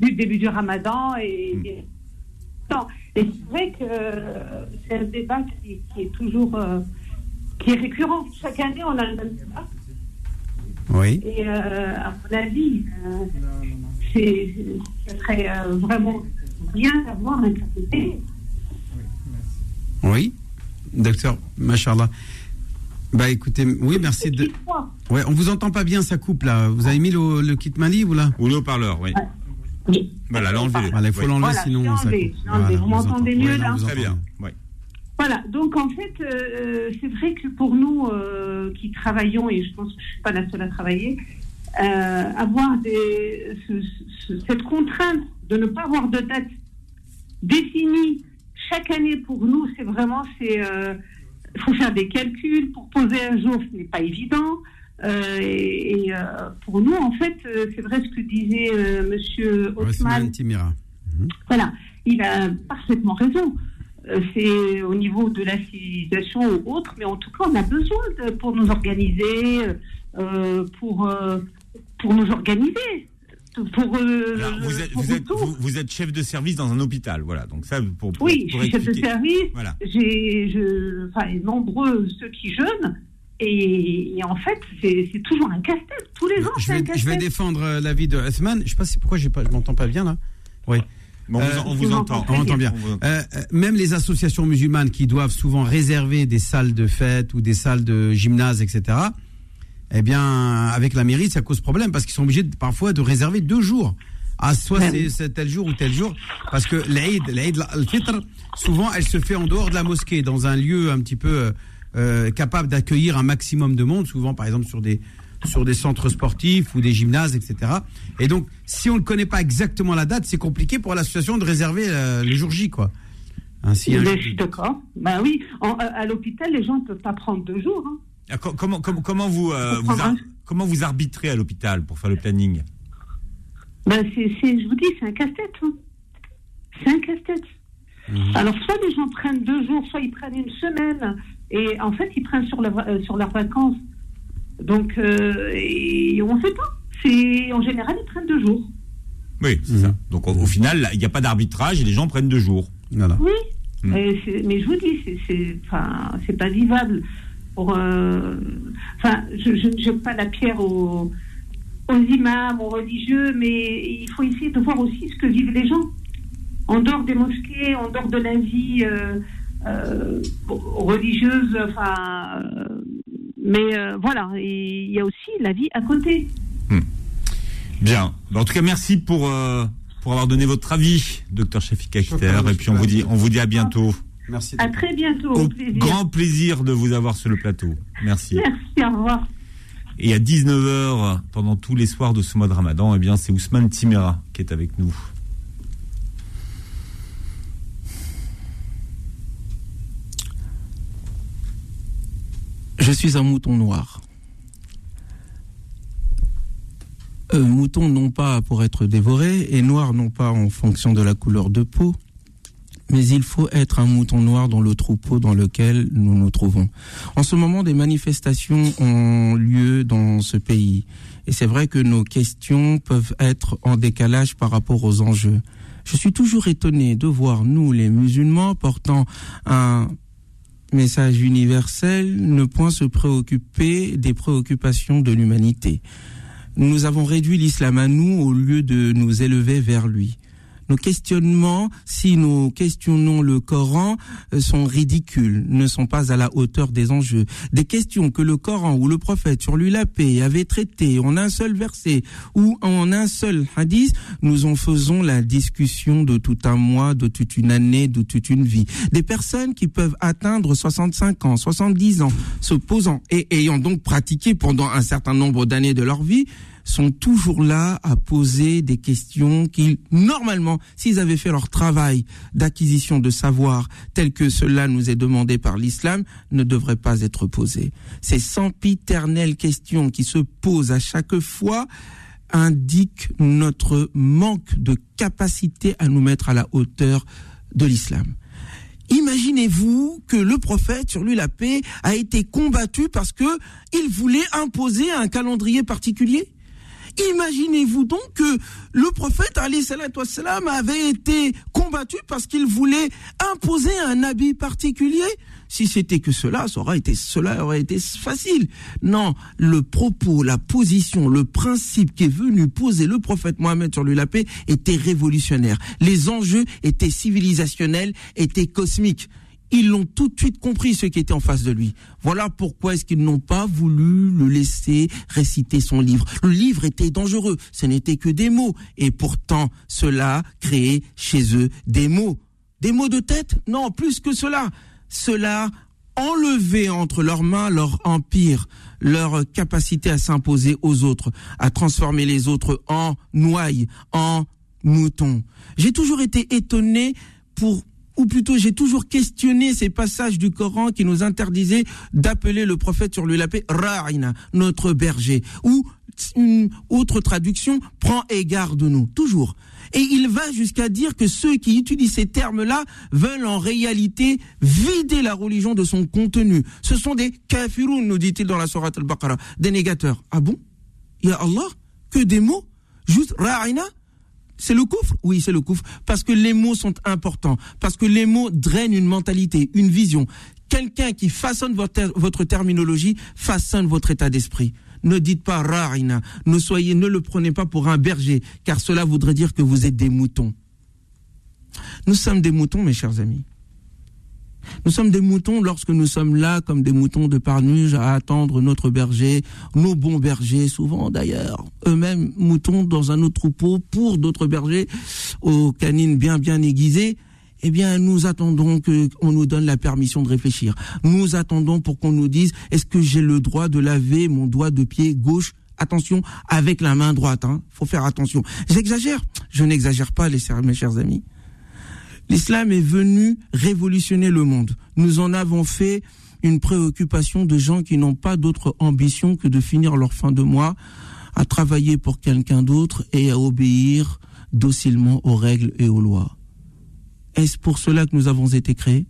du début du ramadan et, Mm. et- Non, et c'est vrai que c'est un débat qui, qui est toujours euh, qui est récurrent. Chaque année, on a le même débat. Oui. Et euh, à mon avis, euh, c'est, ce serait euh, vraiment bien d'avoir un calendrier. Oui. Docteur, machallah. Bah écoutez, oui, merci de. Ouais, on vous entend pas bien, ça coupe là. Vous avez mis le, le kit main libre ou là? Ou le haut-parleur, oui. Oui. Voilà, l'enlever. Voilà, il faut Oui. l'enlever Voilà, sinon ça coupe. enlevé. Vous on m'entendez entend. mieux, là? Très bien. Oui. Voilà, donc en fait, euh, c'est vrai que pour nous euh, qui travaillons, et je pense que je ne suis pas la seule à travailler, euh, avoir des, ce- ce- cette contrainte de ne pas avoir de date définie chaque année pour nous, c'est vraiment, c'est, euh, faut faire des calculs pour poser un jour, ce n'est pas évident. Euh, et et, pour nous, en fait, c'est vrai ce que disait Monsieur Othman Haussmann. Timira. Voilà, il a parfaitement raison. C'est au niveau de la civilisation ou autre, mais en tout cas, on a besoin de, pour nous organiser, euh, pour, euh, pour nous organiser. Pour, euh, Alors, vous, êtes, pour vous, êtes, tout. vous, vous êtes chef de service dans un hôpital, voilà. Donc ça, pour, pour, oui, je suis chef de service. Voilà. J'ai, je, enfin, nombreux ceux qui jeûnent. Et, et en fait, c'est toujours un casse-tête. Tous les ans, Je c'est un vais, je vais défendre euh, l'avis de Othman. Je sais pas si pourquoi pas, je m'entends pas bien là. Oui. Bon, Euh, on vous entend. On entend bien. On vous entend. Euh, euh, même les associations musulmanes qui doivent souvent réserver des salles de fête ou des salles de gymnase, etc., eh bien, avec la mairie, ça cause problème parce qu'ils sont obligés de- parfois de réserver deux jours. Ah, soit c'est tel jour ou tel jour, parce que l'Aïd, l'Aïd al-Fitr, souvent, elle se fait en dehors de la mosquée, dans un lieu un petit peu euh, euh, capable d'accueillir un maximum de monde, souvent, par exemple, sur des sur des centres sportifs ou des gymnases, etc. Et donc, si on ne connaît pas exactement la date, c'est compliqué pour l'association de réserver euh, le jour J, quoi. Ainsi, jour- je suis d'accord. Bah oui, en- à l'hôpital, les gens ne peuvent pas prendre deux jours. hein. Ah, co- Comment, comment, comment, vous, euh, comment arbitrez à l'hôpital pour faire le planning? C'est, c'est- je vous dis, c'est un casse-tête. hein. C'est un casse-tête. Mhm. Alors, soit les gens prennent deux jours, soit ils prennent une semaine. Et en fait, ils prennent sur, leur, euh, sur leurs vacances. Donc, euh, et on ne sait pas. C'est, en général, ils prennent deux jours. Oui, c'est Mhm. ça. Donc au, au final, il n'y a pas d'arbitrage et les gens prennent deux jours. Voilà. Oui. C'est- mais je vous dis, c'est pas vivable. Pour, euh, enfin, je je ne jette pas la pierre aux, aux imams, aux religieux, mais il faut essayer de voir aussi ce que vivent les gens. En dehors des mosquées, en dehors de la vie euh, euh, religieuse, enfin. euh, mais euh, voilà, il y a aussi la vie à côté. Bien. Bah, En tout cas, merci pour, euh, pour avoir donné votre avis, docteur Shafik Akhter. Et puis on vous dit, on vous dit à bientôt. Merci. À très bientôt. Au Au plaisir. grand plaisir de vous avoir sur le plateau. Merci. Merci, au revoir. Et à 19h, pendant tous les soirs de ce mois de Ramadan, eh bien, c'est Ousmane Timera qui est avec nous. Je suis un mouton noir. Euh, mouton non pas pour être dévoré et noir non pas en fonction de la couleur de peau, mais il faut être un mouton noir dans le troupeau dans lequel nous nous trouvons. En ce moment, des manifestations ont lieu dans ce pays et c'est vrai que nos questions peuvent être en décalage par rapport aux enjeux. Je suis toujours étonné de voir nous, les musulmans, portant un message universel, ne point se préoccuper des préoccupations de l'humanité. Nous avons réduit l'islam à nous au lieu de nous élever vers lui. Nos questionnements, si nous questionnons le Coran, euh, sont ridicules, ne sont pas à la hauteur des enjeux. Des questions que le Coran ou le prophète sur lui la paix avait traitées en un seul verset ou en un seul hadith, nous en faisons la discussion de tout un mois, de toute une année, de toute une vie. Des personnes qui peuvent atteindre 65 ans, 70 ans, se posant et ayant donc pratiqué pendant un certain nombre d'années de leur vie, sont toujours là à poser des questions qui, normalement, s'ils avaient fait leur travail d'acquisition de savoir tel que cela nous est demandé par l'islam, ne devraient pas être posées. Ces sempiternelles questions qui se posent à chaque fois indiquent notre manque de capacité à nous mettre à la hauteur de l'islam. Imaginez-vous que le prophète, sur lui la paix, a été combattu parce que il voulait imposer un calendrier particulier? Imaginez-vous donc que le prophète salatu wassalam, avait été combattu parce qu'il voulait imposer un habit particulier. Si c'était que cela, aurait été, cela aurait été facile. Non, le propos, la position, le principe qui est venu poser le prophète Mohammed sur lui la paix était révolutionnaire. Les enjeux étaient civilisationnels, étaient cosmiques ils l'ont tout de suite compris ce qui était en face de lui. Voilà pourquoi est-ce qu'ils n'ont pas voulu le laisser réciter son livre. Le livre était dangereux, ce n'était que des mots, et pourtant cela créait chez eux des mots. Des mots de tête Non, plus que cela. Cela enlevait entre leurs mains leur empire, leur capacité à s'imposer aux autres, à transformer les autres en nouilles, en moutons. J'ai toujours été étonné pour ou plutôt j'ai toujours questionné ces passages du Coran qui nous interdisaient d'appeler le prophète sur lui la paix Ra'ina, notre berger, ou une autre traduction, prend égard de nous, toujours. Et il va jusqu'à dire que ceux qui utilisent ces termes-là veulent en réalité vider la religion de son contenu. Ce sont des kafiroun, nous dit-il dans la sourate al-Baqarah, des négateurs. Ah bon? Ya Allah? Que des mots? Juste Ra'ina? C'est le coufre Oui, c'est le coufre. Parce que les mots sont importants. Parce que les mots drainent une mentalité, une vision. Quelqu'un qui façonne votre, terminologie façonne votre état d'esprit. Ne dites pas rarina. Ne soyez, ne le prenez pas pour un berger, car cela voudrait dire que vous êtes des moutons. Nous sommes des moutons, mes chers amis. Nous sommes des moutons lorsque nous sommes là comme des moutons de parnuge à attendre notre berger, nos bons bergers, souvent d'ailleurs, eux-mêmes moutons dans un autre troupeau pour d'autres bergers aux canines bien bien aiguisées. Eh bien, nous attendons qu'on nous donne la permission de réfléchir. Nous attendons pour qu'on nous dise est-ce que j'ai le droit de laver mon doigt de pied gauche? Attention, avec la main droite. Hein. Faut faire attention. J'exagère Je n'exagère pas, les, mes chers amis. L'islam est venu révolutionner le monde. Nous en avons fait une préoccupation de gens qui n'ont pas d'autre ambition que de finir leur fin de mois à travailler pour quelqu'un d'autre et à obéir docilement aux règles et aux lois. Est-ce pour cela que nous avons été créés?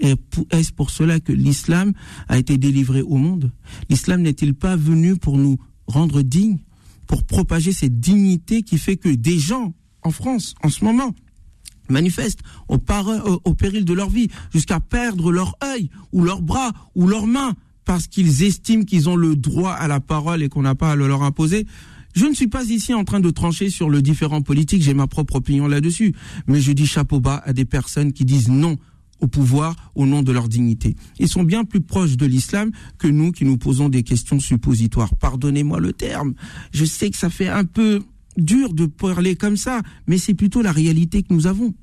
Est-ce pour cela que l'islam a été délivré au monde? L'islam n'est-il pas venu pour nous rendre dignes, pour propager cette dignité qui fait que des gens en France, en ce moment, manifestent au, péril de leur vie, jusqu'à perdre leur œil, ou leur bras, ou leurs mains, parce qu'ils estiment qu'ils ont le droit à la parole et qu'on n'a pas à le leur imposer. Je ne suis pas ici en train de trancher sur le différent politique, j'ai ma propre opinion là-dessus, mais je dis chapeau bas à des personnes qui disent non au pouvoir au nom de leur dignité. Ils sont bien plus proches de l'islam que nous qui nous posons des questions suppositoires. Pardonnez-moi le terme. Je sais que ça fait un peu dur de parler comme ça, mais c'est plutôt la réalité que nous avons.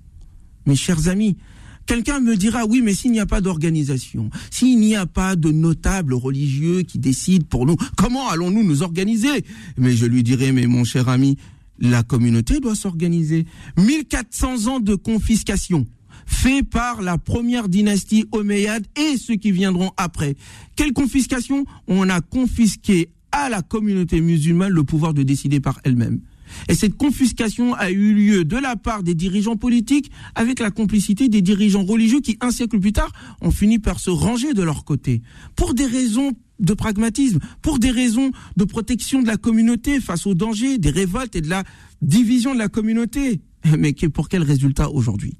Mes chers amis, quelqu'un me dira oui, mais s'il n'y a pas d'organisation, s'il n'y a pas de notables religieux qui décident pour nous, comment allons-nous nous organiser? Mais je lui dirai, mais mon cher ami, la communauté doit s'organiser. 1400 ans de confiscation fait par la première dynastie omeyyade et ceux qui viendront après. Quelle confiscation? On a confisqué à la communauté musulmane le pouvoir de décider par elle-même. Et cette confiscation a eu lieu de la part des dirigeants politiques avec la complicité des dirigeants religieux qui, un siècle plus tard, ont fini par se ranger de leur côté. Pour des raisons de pragmatisme, pour des raisons de protection de la communauté face aux dangers, des révoltes et de la division de la communauté. Mais pour quel résultat aujourd'hui?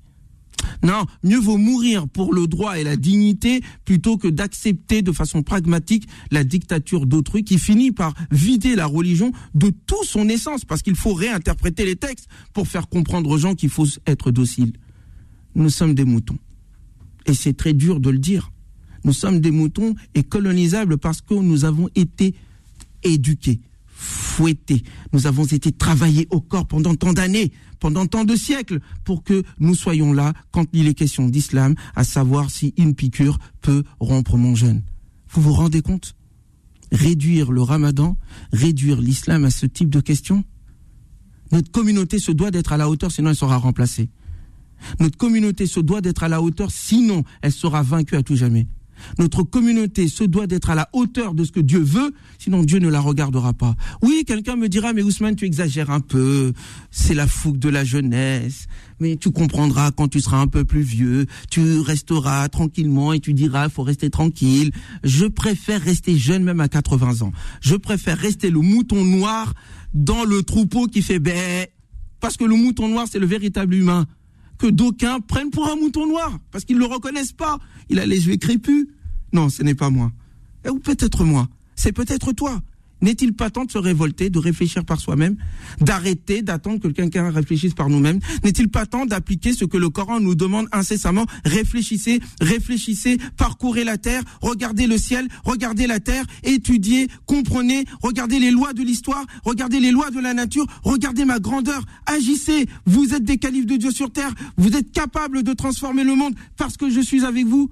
Non, mieux vaut mourir pour le droit et la dignité plutôt que d'accepter de façon pragmatique la dictature d'autrui qui finit par vider la religion de tout son essence parce qu'il faut réinterpréter les textes pour faire comprendre aux gens qu'il faut être docile. Nous sommes des moutons. Et c'est très dur de le dire. Nous sommes des moutons et colonisables parce que nous avons été éduqués, fouettés. Nous avons été travaillés au corps pendant tant d'années pendant tant de siècles pour que nous soyons là quand il est question d'islam, à savoir si une piqûre peut rompre mon jeûne. Vous vous rendez compte? Réduire le ramadan, réduire l'islam à ce type de questions Notre communauté se doit d'être à la hauteur, sinon elle sera remplacée. Notre communauté se doit d'être à la hauteur, sinon elle sera vaincue à tout jamais. Notre communauté se doit d'être à la hauteur de ce que Dieu veut, sinon Dieu ne la regardera pas. Oui, quelqu'un me dira, mais Ousmane, tu exagères un peu, c'est la fougue de la jeunesse, mais tu comprendras quand tu seras un peu plus vieux, tu resteras tranquillement et tu diras, faut rester tranquille. Je préfère rester jeune même à 80 ans. Je préfère rester le mouton noir dans le troupeau qui fait bé, parce que le mouton noir, c'est le véritable humain que d'aucuns prennent pour un mouton noir, parce qu'ils ne le reconnaissent pas. Il a les yeux crépus. Non, ce n'est pas moi. Ou peut-être moi. C'est peut-être toi. N'est-il pas temps de se révolter, de réfléchir par soi-même, d'arrêter d'attendre que quelqu'un réfléchisse par nous-mêmes N'est-il pas temps d'appliquer ce que le Coran nous demande incessamment Réfléchissez, réfléchissez, parcourez la terre, regardez le ciel, regardez la terre, étudiez, comprenez, regardez les lois de l'histoire, regardez les lois de la nature, regardez ma grandeur, agissez. Vous êtes des califes de Dieu sur terre, vous êtes capables de transformer le monde parce que je suis avec vous.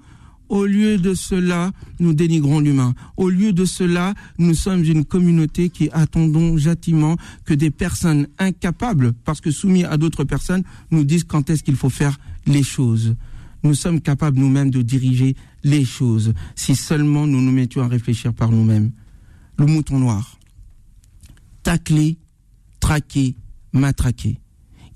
Au lieu de cela, nous dénigrons l'humain. Au lieu de cela, nous sommes une communauté qui attendons gentiment que des personnes incapables, parce que soumis à d'autres personnes, nous disent quand est-ce qu'il faut faire les choses. Nous sommes capables nous-mêmes de diriger les choses, si seulement nous nous mettions à réfléchir par nous-mêmes. Le mouton noir, taclé, traqué, matraqué.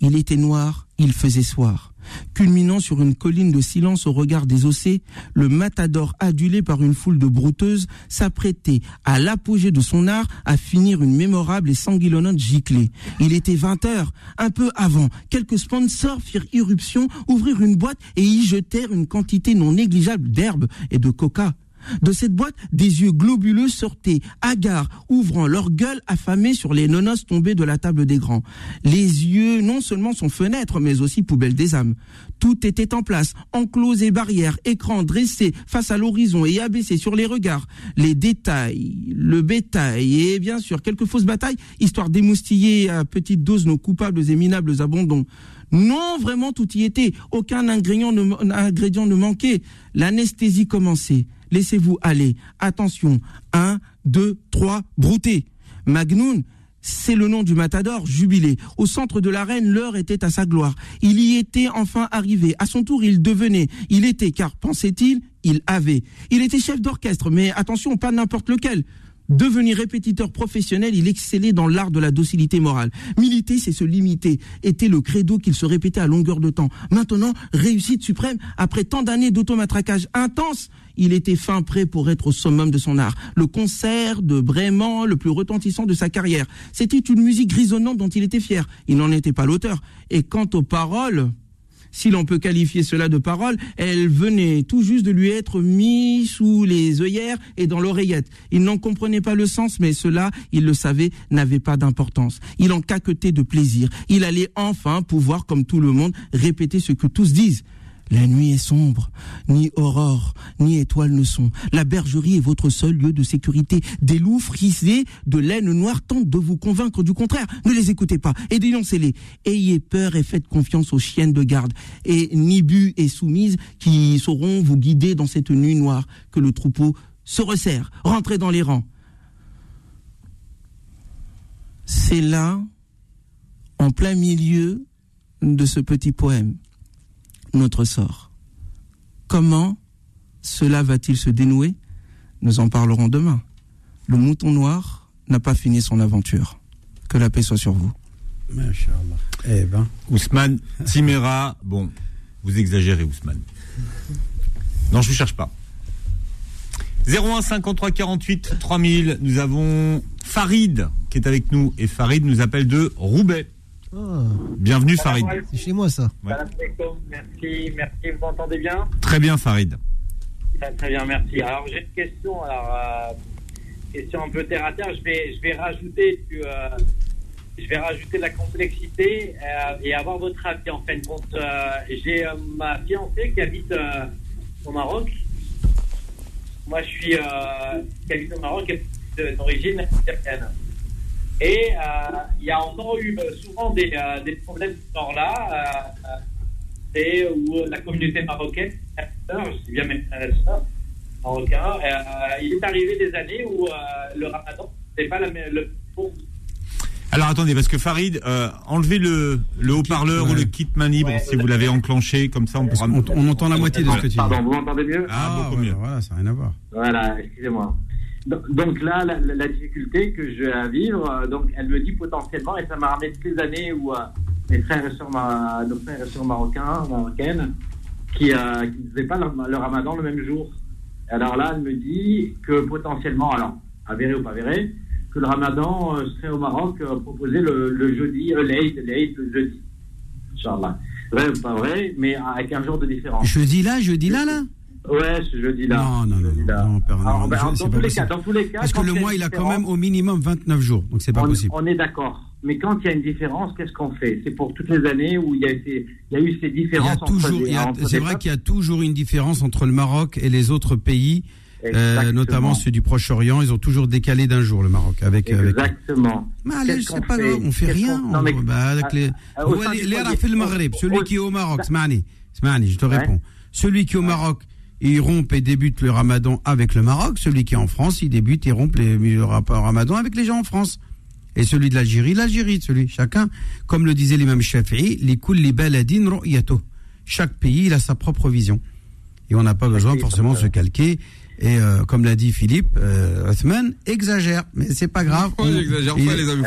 Il était noir, il faisait soir. Culminant sur une colline de silence au regard des ossés, le matador adulé par une foule de brouteuses s'apprêtait à l'apogée de son art à finir une mémorable et sanguillonnante giclée. Il était 20 heures, un peu avant. Quelques sponsors firent irruption, ouvrirent une boîte et y jetèrent une quantité non négligeable d'herbes et de coca. De cette boîte, des yeux globuleux sortaient, hagards, ouvrant leur gueule affamée sur les nonos tombés de la table des grands. Les yeux, non seulement sont fenêtres, mais aussi poubelles des âmes. Tout était en place, enclos et barrières, écrans dressés face à l'horizon et abaissés sur les regards. Les détails, le bétail et bien sûr quelques fausses batailles, histoire d'émoustiller à petite dose nos coupables et minables abandons. Non, vraiment, tout y était. Aucun ingrédient ne, ingrédient ne manquait. L'anesthésie commençait. Laissez-vous aller. Attention. Un, deux, trois, brouté. Magnoun, c'est le nom du matador, jubilé. Au centre de l'arène, l'heure était à sa gloire. Il y était enfin arrivé. À son tour, il devenait. Il était, car pensait-il, il avait. Il était chef d'orchestre, mais attention, pas n'importe lequel. Devenir répétiteur professionnel, il excellait dans l'art de la docilité morale. Militer, c'est se limiter, était le credo qu'il se répétait à longueur de temps. Maintenant, réussite suprême, après tant d'années d'automatraquage intense, il était fin prêt pour être au summum de son art. Le concert de Brément, le plus retentissant de sa carrière. C'était une musique grisonnante dont il était fier. Il n'en était pas l'auteur. Et quant aux paroles, si l'on peut qualifier cela de parole, elles venaient tout juste de lui être mis sous les œillères et dans l'oreillette. Il n'en comprenait pas le sens, mais cela, il le savait, n'avait pas d'importance. Il en caquetait de plaisir. Il allait enfin pouvoir, comme tout le monde, répéter ce que tous disent. La nuit est sombre, ni aurore, ni étoile ne sont. La bergerie est votre seul lieu de sécurité. Des loups frisés de laine noire tentent de vous convaincre du contraire. Ne les écoutez pas et dénoncez-les. Ayez peur et faites confiance aux chiennes de garde et Nibu et Soumise qui sauront vous guider dans cette nuit noire que le troupeau se resserre. Rentrez dans les rangs. C'est là, en plein milieu de ce petit poème notre sort. Comment cela va-t-il se dénouer? Nous en parlerons demain. Le mouton noir n'a pas fini son aventure. Que la paix soit sur vous. Eh ben. Ousmane Timera, bon, vous exagérez Ousmane. Non, je ne cherche pas. 01 53 48 3000, nous avons Farid qui est avec nous et Farid nous appelle de Roubaix. Ah, Bienvenue Farid. c'est chez moi ça. Ouais. Merci, merci, vous m'entendez bien? Très bien Farid. Très, très bien, merci. Alors j'ai une question, alors euh, question un peu terre à terre. Je vais, je vais rajouter, du, euh, je vais rajouter de la complexité euh, et avoir votre avis en fin de compte. Euh, j'ai euh, ma fiancée qui habite euh, au Maroc. Moi, je suis euh, qui habite au Maroc d'origine algérienne. Et euh, il y a encore eu euh, souvent des, euh, des problèmes de ce genre-là. C'est où la communauté marocaine, je dis bien mes frères marocains, euh, il est arrivé des années où euh, le ramadan, c'est pas la. Le, bon, Alors attendez, parce que Farid, euh, enlevez le, le haut-parleur ouais. ou le kit main libre Ouais, si vous l'avez enclenché, comme ça on pourra. On, on entend la moitié de ce que tu dis. Pardon, vous m'entendez mieux? Ah, beaucoup ouais, mieux. Voilà, ça n'a rien à voir. Voilà, excusez-moi. Donc, là, la, difficulté que je vais à vivre, euh, donc elle me dit potentiellement, et ça m'a ramené toutes les années où euh, mes frères et sœurs, nos frères et marocains, marocaines, qui euh, qui ne faisaient pas leur ramadan le même jour. Alors là, elle me dit que potentiellement, alors, avéré ou pas avéré, que le ramadan serait au Maroc proposé le, le jeudi, l'Aïd, l'Aïd le jeudi. Inch'Allah. Vrai ou pas vrai, mais avec un jour de différence. Jeudi là, jeudi là, là? Ouais, ce jeudi-là. Non, non, jeudi-là. non, non, Alors, ben, je- dans, tous les cas, dans tous les cas, Parce que le mois, il a quand même au minimum 29 jours, donc c'est pas on, possible. on est d'accord. Mais quand il y a une différence, qu'est-ce qu'on fait? C'est pour toutes les années où il y a, été, il y a eu ces différences c'est vrai qu'il y a toujours une différence entre le Maroc et les autres pays, euh, notamment ceux du Proche-Orient. Ils ont toujours décalé d'un jour le Maroc avec. avec... Exactement. Mais allez, c'est pas grave, on fait rien. qu'on- non, on- mais- bah, les... Au Ouais, Maghreb, celui qui est au Maroc, Smani, je te réponds. Celui qui est au Maroc, il rompt et débute le Ramadan avec le Maroc. Celui qui est en France, il débute et rompt les- le Ramadan avec les gens en France. Et celui de l'Algérie, l'Algérie, celui chacun, comme le disait l'imam Shafi'i, les baladin ru'yatuh. Chaque pays, il a sa propre vision. Et on n'a pas besoin forcément de se calquer. Et euh, comme l'a dit Philippe, euh, Othman exagère, mais c'est pas grave. J'exagère Il- pas, les amis.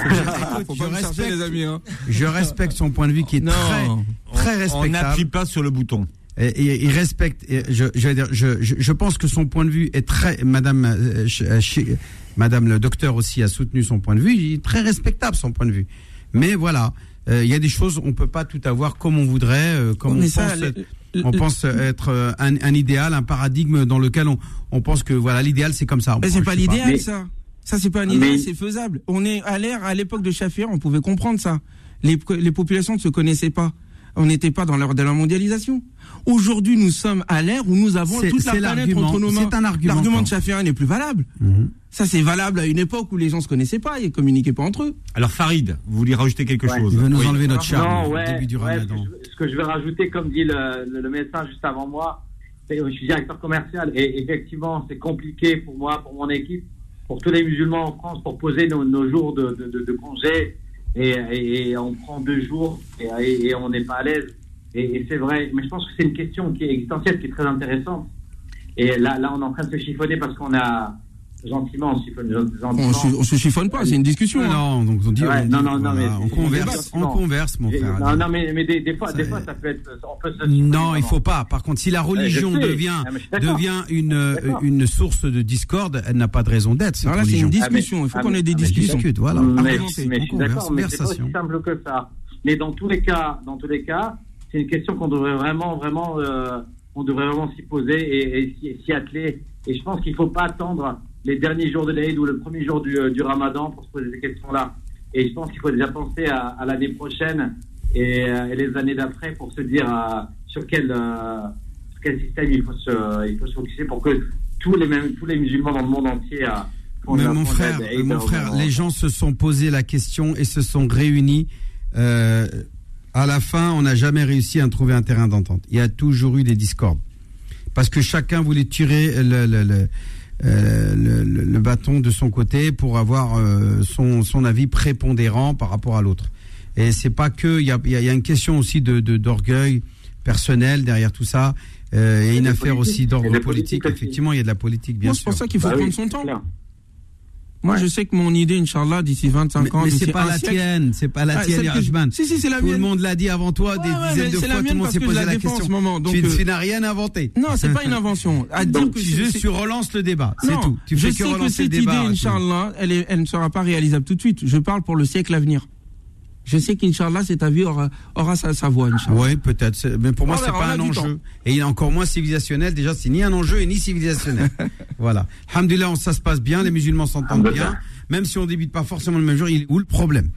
Faut, pas me chercher, respecte- les amis. Hein. Je respecte son point de vue qui est Non. très, très On respectable. n'appuie pas sur le bouton. Et, et il respecte. et je, je, vais dire, je, je, je pense que son point de vue est très. Madame, euh, ch- euh, ch- Madame le docteur aussi a soutenu son point de vue. Il est très respectable son point de vue. Mais voilà, euh, il y a des choses on peut pas tout avoir comme on voudrait, euh, comme on ça, pense. les- On pense être un, un idéal, un paradigme dans lequel on, on pense que voilà l'idéal c'est comme ça. Mais c'est pas l'idéal, Mais- ça. Ça, c'est pas un Mais- idéal, c'est faisable. On est à l'ère, à l'époque de Chafir, on pouvait comprendre ça. Les, les populations ne se connaissaient pas. On n'était pas dans l'ère de la mondialisation. Aujourd'hui, nous sommes à l'ère où nous avons toute la planète l'argument. entre nos mains. C'est un argument, L'argument de Chafir n'est plus valable. Mhm. Ça, c'est valable à une époque où les gens se connaissaient pas et communiquaient pas entre eux. Alors Farid, vous voulez rajouter quelque Ouais. chose Il veut nous Oui. enlever notre charme Non, au ouais, début du ouais, ramadan. ce, que je, ce que je vais rajouter, comme dit le, le- le médecin juste avant moi, c'est je suis directeur commercial et effectivement, c'est compliqué pour moi, pour mon équipe, pour tous les musulmans en France, pour poser nos, nos jours de, de, de- de congé et, et- et on prend deux jours et, et- et on n'est pas à l'aise. Et, et c'est vrai, mais je pense que c'est une question qui est existentielle, qui est très intéressante. Et là, là, on est en train de se chiffonner parce qu'on a gentiment, on se chiffonne On, gentiment. se, on se chiffonne pas, c'est une discussion. hein. Non, donc on dit, Ouais, on, dit, non, non, non, voilà, mais on converse, on converse, mon frère. Non, non, mais, mais des, des fois, Ça des fois, ça peut être. On peut se chiffonner Non, il faut pas. Par contre, si la religion devient Ah, devient une une source de discorde, elle n'a pas de raison d'être. Cette Alors là, c'est une discussion. Il faut Ah, qu'on ait des ah, discussions. discute, voilà. Mais, mais je suis d'accord, mais c'est pas aussi simple que ça. Mais dans tous les cas, dans tous les cas, c'est une question qu'on devrait vraiment, vraiment, euh, on devrait vraiment s'y poser et, et s'y- atteler. Et je pense qu'il faut pas attendre les derniers jours de l'Aïd ou le premier jour du, euh, du Ramadan pour se poser ces questions-là. Et je pense qu'il faut déjà penser à, à l'année prochaine et, euh, et les années d'après pour se dire euh, sur quel euh, sur quel système il faut se il faut se focuser pour que tous les mêmes tous les musulmans dans le monde entier Mais mon frère, mon frère, les gens se sont posé la question et se sont réunis. Euh, à la fin, on n'a jamais réussi à trouver un terrain d'entente. Il y a toujours eu des discordes. Parce que chacun voulait tirer le, le, le, euh, le- le- le bâton de son côté pour avoir euh, son, son avis prépondérant par rapport à l'autre. Et c'est pas que, il y a, il y a- y a une question aussi de de- d'orgueil personnel derrière tout ça. Euh, il y a Et une affaire politique. aussi d'ordre politique. Effectivement, il y a de la politique, bien Moi, c'est sûr. pour ça qu'il faut Bah oui, prendre son temps. clair. Moi, Ouais. je sais que mon idée, Inch'Allah, d'ici 25 Mais, ans, mais c'est pas la tienne, c'est pas la Ah, tienne, Irajman. Si, si, c'est la Tout le mienne. monde l'a dit avant toi, des Ouais, ouais, dizaines de c'est fois, la tout le mienne monde parce s'est posé la la défends en question. ce moment, donc, tu, euh, tu n'as rien inventé. Non, c'est pas une invention. À dire Donc que juste c'est- tu relances le débat, c'est Non, tout. Tu je sais que cette le idée. Inch'Allah, elle, elle ne sera pas réalisable tout de suite. Je parle pour le siècle à venir. Je sais qu'Inch'Allah, cet avis aura, aura sa, sa voix, Inch'Allah. Oui, peut-être. c'est- Mais pour moi, On c'est pas un enjeu. temps. Et il est encore moins civilisationnel. Déjà, c'est ni un enjeu et ni civilisationnel. voilà. Alhamdulillah, ça se passe bien. Les musulmans s'entendent bien. Alhamdulillah. Même si on débute pas forcément le même jour, il est où le problème?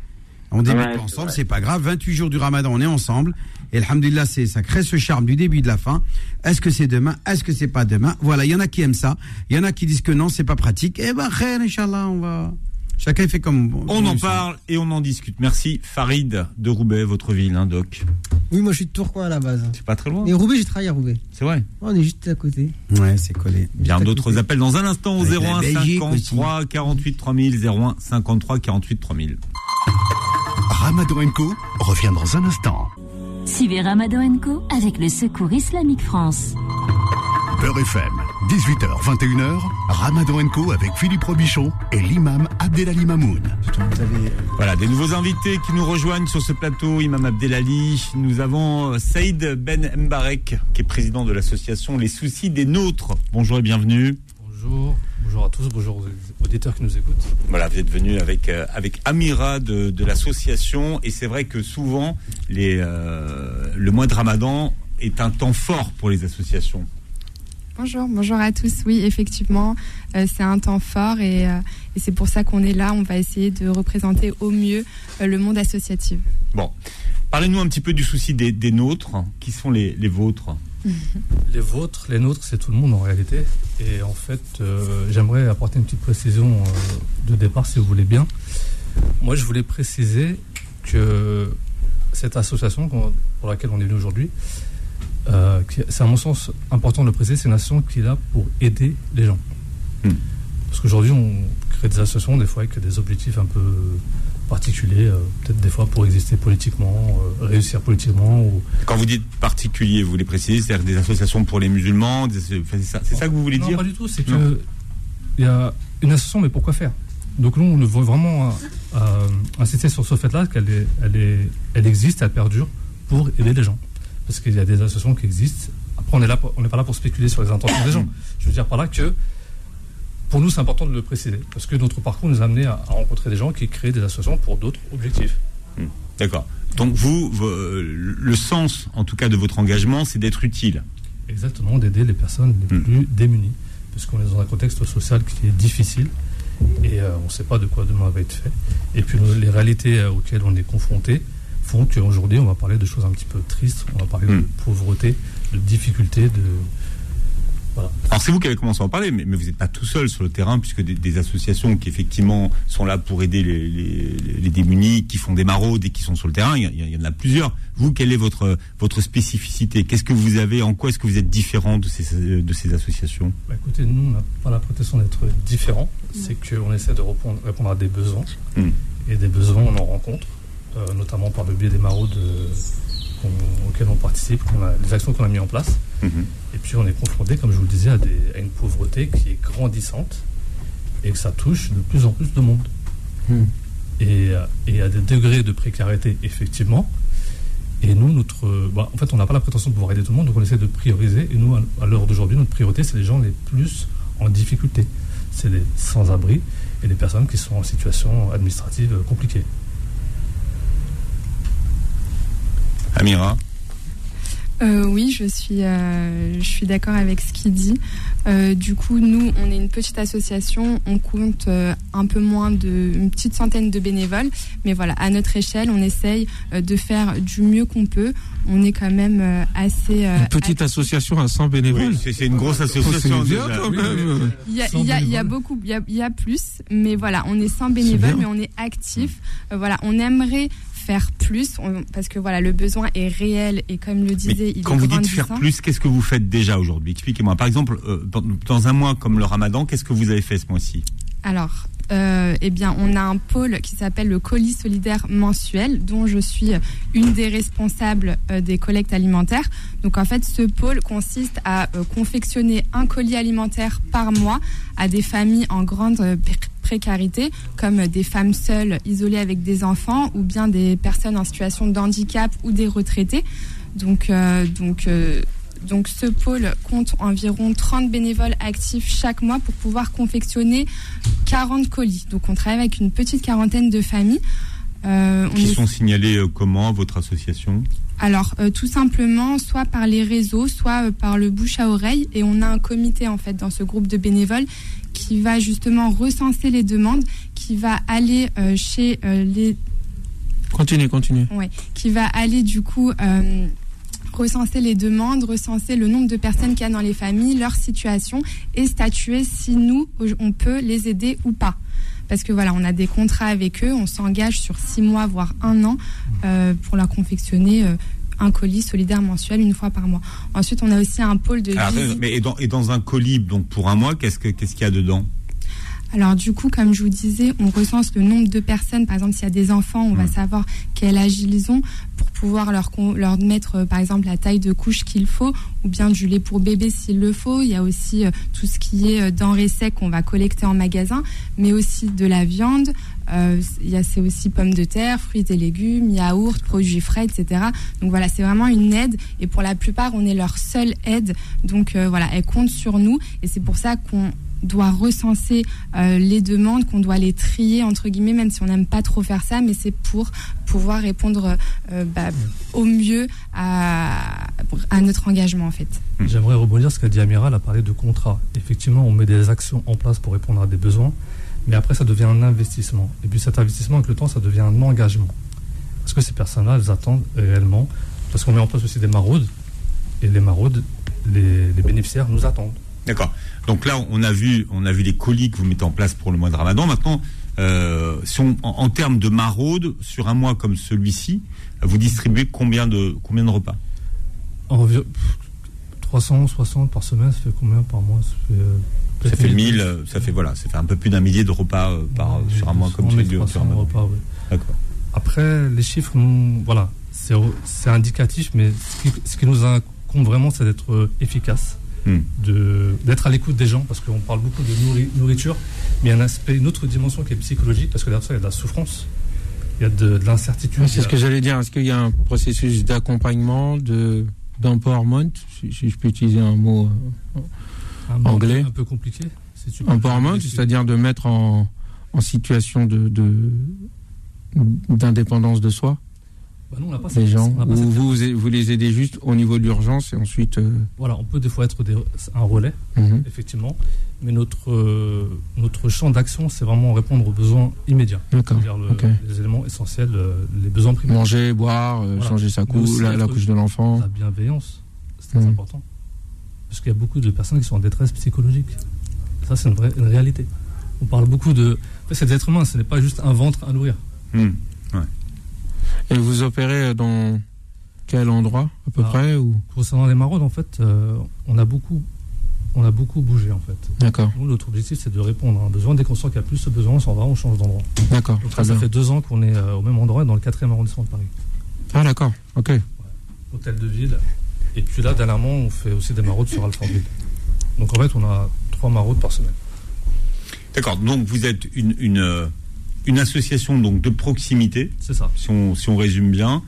On débute Ouais, ensemble, c'est pas grave. 28 jours du ramadan, on est ensemble. Et Alhamdulillah, c'est, ça crée ce charme du début et de la fin. Est-ce que c'est demain? Est-ce que c'est pas demain? Voilà, il y en a qui aiment ça. Il y en a qui disent que non, c'est pas pratique. Eh ben, khair, Inch'Allah, on va. Chacun fait comme. On en parle et on en discute. Merci Farid de Roubaix, votre ville, hein, Doc. Oui, moi je suis de Tourcoing à la base. C'est pas très loin. Et Roubaix, j'ai travaillé à Roubaix. C'est vrai. On est juste à côté. Ouais, c'est collé. Bien Juste à d'autres appels dans un instant au Avec la 01 Belgique 53 48 3000 01 53 48 3000. Ramadan Co revient dans un instant. Suivez Ramadan Co avec le Secours Islamique France. Beurre FM, 18h, 21h, Ramadan Co avec Philippe Robichon et l'imam Abdelali Mamoun. Voilà, des nouveaux invités qui nous rejoignent sur ce plateau, Imam Abdelali. Nous avons euh, Saïd Ben Mbarek, qui est président de l'association Les Soucis des Nôtres. Bonjour et bienvenue. Bonjour, bonjour à tous, bonjour aux auditeurs qui nous écoutent. Voilà, vous êtes venu avec, euh, avec Amira de, de l'association. Et c'est vrai que souvent, les, euh, le mois de Ramadan est un temps fort pour les associations. Bonjour, bonjour à tous. Oui, effectivement, euh, c'est un temps fort et, euh, et c'est pour ça qu'on est là. On va essayer de représenter au mieux euh, le monde associatif. Bon, parlez-nous un petit peu du souci des, des nôtres. Qui sont les, les vôtres? Les vôtres, les nôtres, c'est tout le monde en réalité. Et en fait, euh, j'aimerais apporter une petite précision euh, de départ, si vous voulez bien. Moi, je voulais préciser que cette association pour laquelle on est venu aujourd'hui, euh, c'est à mon sens important de le préciser, c'est une association qui est là pour aider les gens. Hmm. Parce qu'aujourd'hui, on crée des associations des fois avec des objectifs un peu particuliers, euh, peut-être des fois pour exister politiquement, euh, réussir politiquement ou Quand vous dites particulier, vous voulez préciser, c'est-à-dire des associations pour les musulmans, des- c'est c'est ça, que vous voulez non, dire pas du tout. C'est Non. que il y a une association, mais pourquoi faire? Donc nous, on veut vraiment insister sur ce fait-là, qu'elle elle elle existe, elle perdure pour aider les gens. Parce qu'il y a des associations qui existent. Après, on est là, pour- on n'est pas là pour spéculer sur les intentions des gens. Je veux dire par là que pour nous, c'est important de le préciser, parce que notre parcours nous a amené à, à rencontrer des gens qui créent des associations pour d'autres objectifs. D'accord. Donc vous, vo- euh, le sens, en tout cas, de votre engagement, c'est d'être utile. Exactement, d'aider les personnes les Mm. plus démunies, puisqu'on est dans un contexte social qui est difficile et euh, on ne sait pas de quoi demain va être fait. Et puis le- les réalités euh, auxquelles on est confronté font qu'aujourd'hui on va parler de choses un petit peu tristes, on va parler de pauvreté, de difficultés, de... Voilà. Alors c'est vous qui avez commencé à en parler, mais, mais vous n'êtes pas tout seul sur le terrain, puisque des, des associations qui effectivement sont là pour aider les, les- les démunis, qui font des maraudes et qui sont sur le terrain, il y, a- il y en a plusieurs. Vous, quelle est votre, votre spécificité? Qu'est-ce que vous avez En quoi est-ce que vous êtes différent de ces, de ces associations? Bah, écoutez, nous on n'a pas la prétention d'être différents, c'est qu'on essaie de répondre, répondre à des besoins. Mm. et des besoins on en rencontre, euh, notamment par le biais des maraudes euh, qu'on- auxquelles on participe, a, les actions qu'on a mis en place. Mhm. Et puis on est confronté, comme je vous le disais, à, des- à une pauvreté qui est grandissante et que ça touche de plus en plus de monde. Hmm. Et, euh, et à des degrés de précarité, effectivement. Et nous, notre, bah, en fait, on n'a pas la prétention de pouvoir aider tout le monde, donc on essaie de prioriser. Et nous, à, l'heure d'aujourd'hui, notre priorité, c'est les gens les plus en difficulté. C'est les sans-abri et les personnes qui sont en situation administrative compliquée. Amira Euh, oui, je suis, euh, je suis d'accord avec ce qu'il dit. Euh, du coup, nous, on est une petite association, on compte euh, un peu moins de, une petite centaine de bénévoles, mais voilà, à notre échelle, on essaye euh, de faire du mieux qu'on peut. On est quand même euh, assez. euh, Une petite association à 100 bénévoles. Oui, c'est une grosse Oh, association. c'est bien déjà. quand même. Il y a, 100 il y a- il y a bénévoles. beaucoup, il y a, il y a plus, mais voilà, on est 100 bénévoles, mais on est actifs. Euh, voilà, on aimerait faire plus, on- parce que voilà, le besoin est réel et comme le disait, Mais il quand est vous dites faire plus, qu'est-ce que vous faites déjà aujourd'hui? Expliquez-moi. Par exemple, euh, dans- un mois comme le Ramadan, qu'est-ce que vous avez fait ce mois-ci? Alors, euh, eh bien, on a un pôle qui s'appelle le colis solidaire mensuel, dont je suis une des responsables euh, des collectes alimentaires. Donc, en fait, ce pôle consiste à euh, confectionner un colis alimentaire par mois à des familles en grande précarité, comme des femmes seules isolées avec des enfants, ou bien des personnes en situation de handicap ou des retraités. Donc, euh, donc euh, donc ce pôle compte environ 30 bénévoles actifs chaque mois pour pouvoir confectionner 40 colis. Donc on travaille avec une petite quarantaine de familles. Euh, on Qui est- sont signalés euh, comment à votre association? Alors euh, tout simplement soit par les réseaux, soit euh, par le bouche à oreille. Et on a un comité en fait dans ce groupe de bénévoles qui va justement recenser les demandes, qui va aller euh, chez euh, les Continuez, continuez. Ouais, qui va aller du coup euh, recenser les demandes, recenser le nombre de personnes qu'il y a dans les familles, leur situation et statuer si nous, on peut les aider ou pas. Parce que voilà, on a des contrats avec eux, on s'engage sur six mois, voire un an, euh, pour leur confectionner euh, un colis solidaire mensuel une fois par mois. Ensuite, on a aussi un pôle de Alors, visite. mais et dans, et dans un colis, donc pour un mois, qu'est-ce que- qu'est-ce qu'il y a dedans? Alors du coup, comme je vous disais, on recense le nombre de personnes. Par exemple, s'il y a des enfants, on va savoir quel âge ils ont pour pouvoir leur, leur mettre, euh, par exemple, la taille de couche qu'il faut, ou bien du lait pour bébé s'il le faut. Il y a aussi euh, tout ce qui est euh, denrées secs qu'on va collecter en magasin, mais aussi de la viande. Euh, il y a c'est aussi pommes de terre, fruits et légumes, yaourts, produits frais, etc. Donc voilà, c'est vraiment une aide et pour la plupart, on est leur seule aide. Donc voilà, elles comptent sur nous et c'est pour ça qu'on doit recenser euh, les demandes, qu'on doit les trier entre guillemets, même si on n'aime pas trop faire ça, mais c'est pour pouvoir répondre euh, bah, au mieux à, à notre engagement en fait. J'aimerais rebondir sur ce qu'a dit Amira, elle a parlé de contrat. Effectivement, on met des actions en place pour répondre à des besoins, mais après, ça devient un investissement. Et puis cet investissement, avec le temps, ça devient un engagement. Parce que ces personnes-là, elles attendent réellement, parce qu'on met en place aussi des maraudes, et les maraudes, les, les bénéficiaires nous attendent. D'accord. Donc là, on a vu, on a vu les colis que vous mettez en place pour le mois de Ramadan. Maintenant, euh, si on- en, en termes de maraude, sur un mois comme celui-ci, vous distribuez combien de combien de repas? Environ pff, 360 par semaine, ça fait combien par mois? Ça fait, euh, Ça fait 1000. 1000, euh, ça fait voilà, ça fait un peu plus d'un millier de repas euh, par Ouais, sur un mois comme 200, celui de 1300 repas, ouais. D'accord. Après, les chiffres, nous, voilà, c'est indicatif, mais ce qui, ce qui nous incombe vraiment, c'est d'être efficace, Hmm. d'être à l'écoute des gens, parce qu'on parle beaucoup de nourri- nourriture, mais il y a un aspect, une autre dimension qui est psychologique, parce que derrière ça, il y a de la souffrance, il y a de, de l'incertitude. C'est ce que j'allais dire. Est-ce qu'il y a un processus d'accompagnement, de d'empowerment, si, si je peux utiliser un mot un anglais. Un peu compliqué. si empowerment, c'est-à-dire de mettre en, en situation de de- d'indépendance de, soi Bah, on pas les gens on pas vous, vous les aidez juste au niveau de l'urgence et ensuite. euh, Voilà, on peut des fois être des- un relais, Mhm. effectivement, mais notre, euh, notre champ d'action, c'est vraiment répondre aux besoins immédiats. D'accord, C'est-à-dire le- les éléments essentiels, euh, les besoins primaires. Manger, boire, Voilà. changer sa couche, la, couche de l'enfant. La bienveillance, c'est très Mhm. important. Parce qu'il y a beaucoup de personnes qui sont en détresse psychologique. Ça, c'est une, vraie, une réalité. On parle beaucoup de. En fait, c'est des êtres humains, ce n'est pas juste un ventre à nourrir. Hmm. Et vous opérez dans quel endroit à peu Ah. près ou Concernant les maraudes, en fait, euh, on, a beaucoup, on a beaucoup bougé, en fait. D'accord, Nous, notre objectif, c'est de répondre à un besoin. Dès qu'on sent qu'il y a plus ce besoin, on s'en va, on change d'endroit. d'accord, ça, bien. fait deux ans qu'on est euh, au même endroit, dans le 4e arrondissement de Paris. Ah d'accord, ok. Hôtel de ville. Et puis là, dernièrement, on fait aussi des maraudes sur Alfortville. Donc en fait, on a trois maraudes par semaine. D'accord. Donc vous êtes une, une, euh, une association donc de proximité, C'est ça. si on, si on résume bien,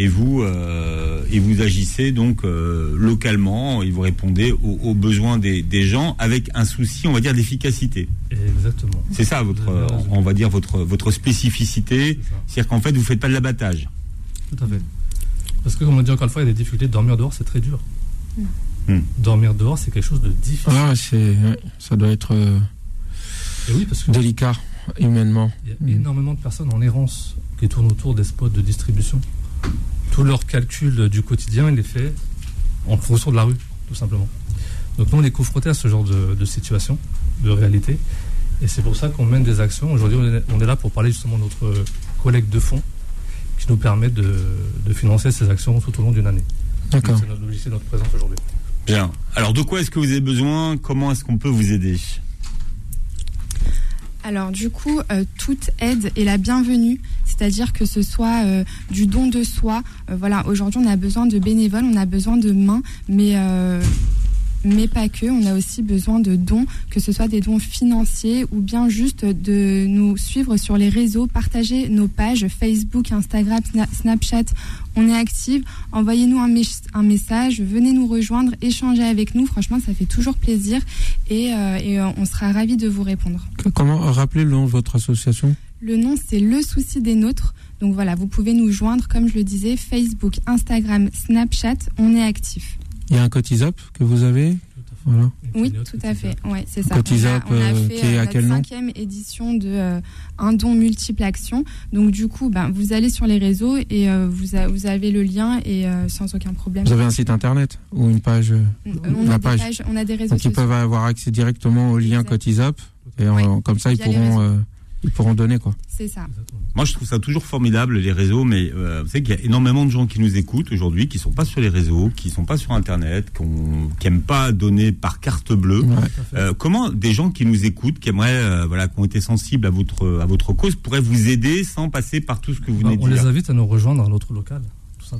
et vous euh, et vous agissez donc euh, localement et vous répondez aux, aux besoins des, des gens avec un souci, on va dire, d'efficacité. Exactement. C'est ça votre, euh, on va dire votre votre spécificité, c'est-à-dire qu'en fait vous faites pas de l'abattage. Tout à fait. Parce que, comme on dit encore une fois, il y a des difficultés. Dormir dehors, c'est très dur. Hmm. Dormir dehors, c'est quelque chose de difficile. Ah, c'est, ça doit être euh, Et oui, parce qu'il délicat humainement. y a énormément de personnes en errance qui tournent autour des spots de distribution. Tout leur calcul du quotidien, il est fait en fonction de la rue, tout simplement. Donc nous, on est confrontés à ce genre de, de situation, de réalité. Et c'est pour ça qu'on mène des actions. Aujourd'hui, on est, on est là pour parler justement de notre collecte de fonds qui nous permet de, de financer ces actions tout au long d'une année. D'accord. C'est notre notre présence aujourd'hui. Bien. Alors de quoi est-ce que vous avez besoin? Comment est-ce qu'on peut vous aider? Alors du coup, euh, toute aide est la bienvenue, c'est-à-dire que ce soit euh, du don de soi. Euh, voilà, aujourd'hui on a besoin de bénévoles, on a besoin de mains, mais mais pas que. On a aussi besoin de dons, que ce soit des dons financiers ou bien juste de nous suivre sur les réseaux, partager nos pages Facebook, Instagram, Sna- Snapchat. On est active. Envoyez-nous un, mes- un message, venez nous rejoindre, échanger avec nous. Franchement, ça fait toujours plaisir et, euh, et, euh, on sera ravis de vous répondre. Comment rappeler le nom de votre association? Le nom, c'est Le Souci des Nôtres. Donc voilà, vous pouvez nous joindre, comme je le disais, Facebook, Instagram, Snapchat, on est actif. Il y a un cotisap que vous avez? Voilà. Oui, tout à fait. Ouais, c'est ça. Cotisap, on a, on a euh, fait qui est à quel nom cinquième édition de euh, un don multiple action. Donc du coup, ben, vous allez sur les réseaux et euh, vous, a- vous avez le lien et euh, sans aucun problème. Vous avez un site internet ou une page on, la a des page. pages, on a des réseaux Donc ils sociaux. peuvent avoir accès directement au lien. Cotisap et comme ça ils Via pourront ils pourront donner quoi. C'est ça. Moi, je trouve ça toujours formidable, les réseaux, mais euh, vous savez qu'il y a énormément de gens qui nous écoutent aujourd'hui, qui sont pas sur les réseaux, qui sont pas sur Internet, qui aiment pas donner par carte bleue. Ouais. Euh, comment des gens qui nous écoutent, qui aimeraient, euh, voilà, qui ont été sensibles à votre à votre cause, pourraient vous aider sans passer par tout ce que vous Bah, venez de on les dire? invite à nous rejoindre à notre local.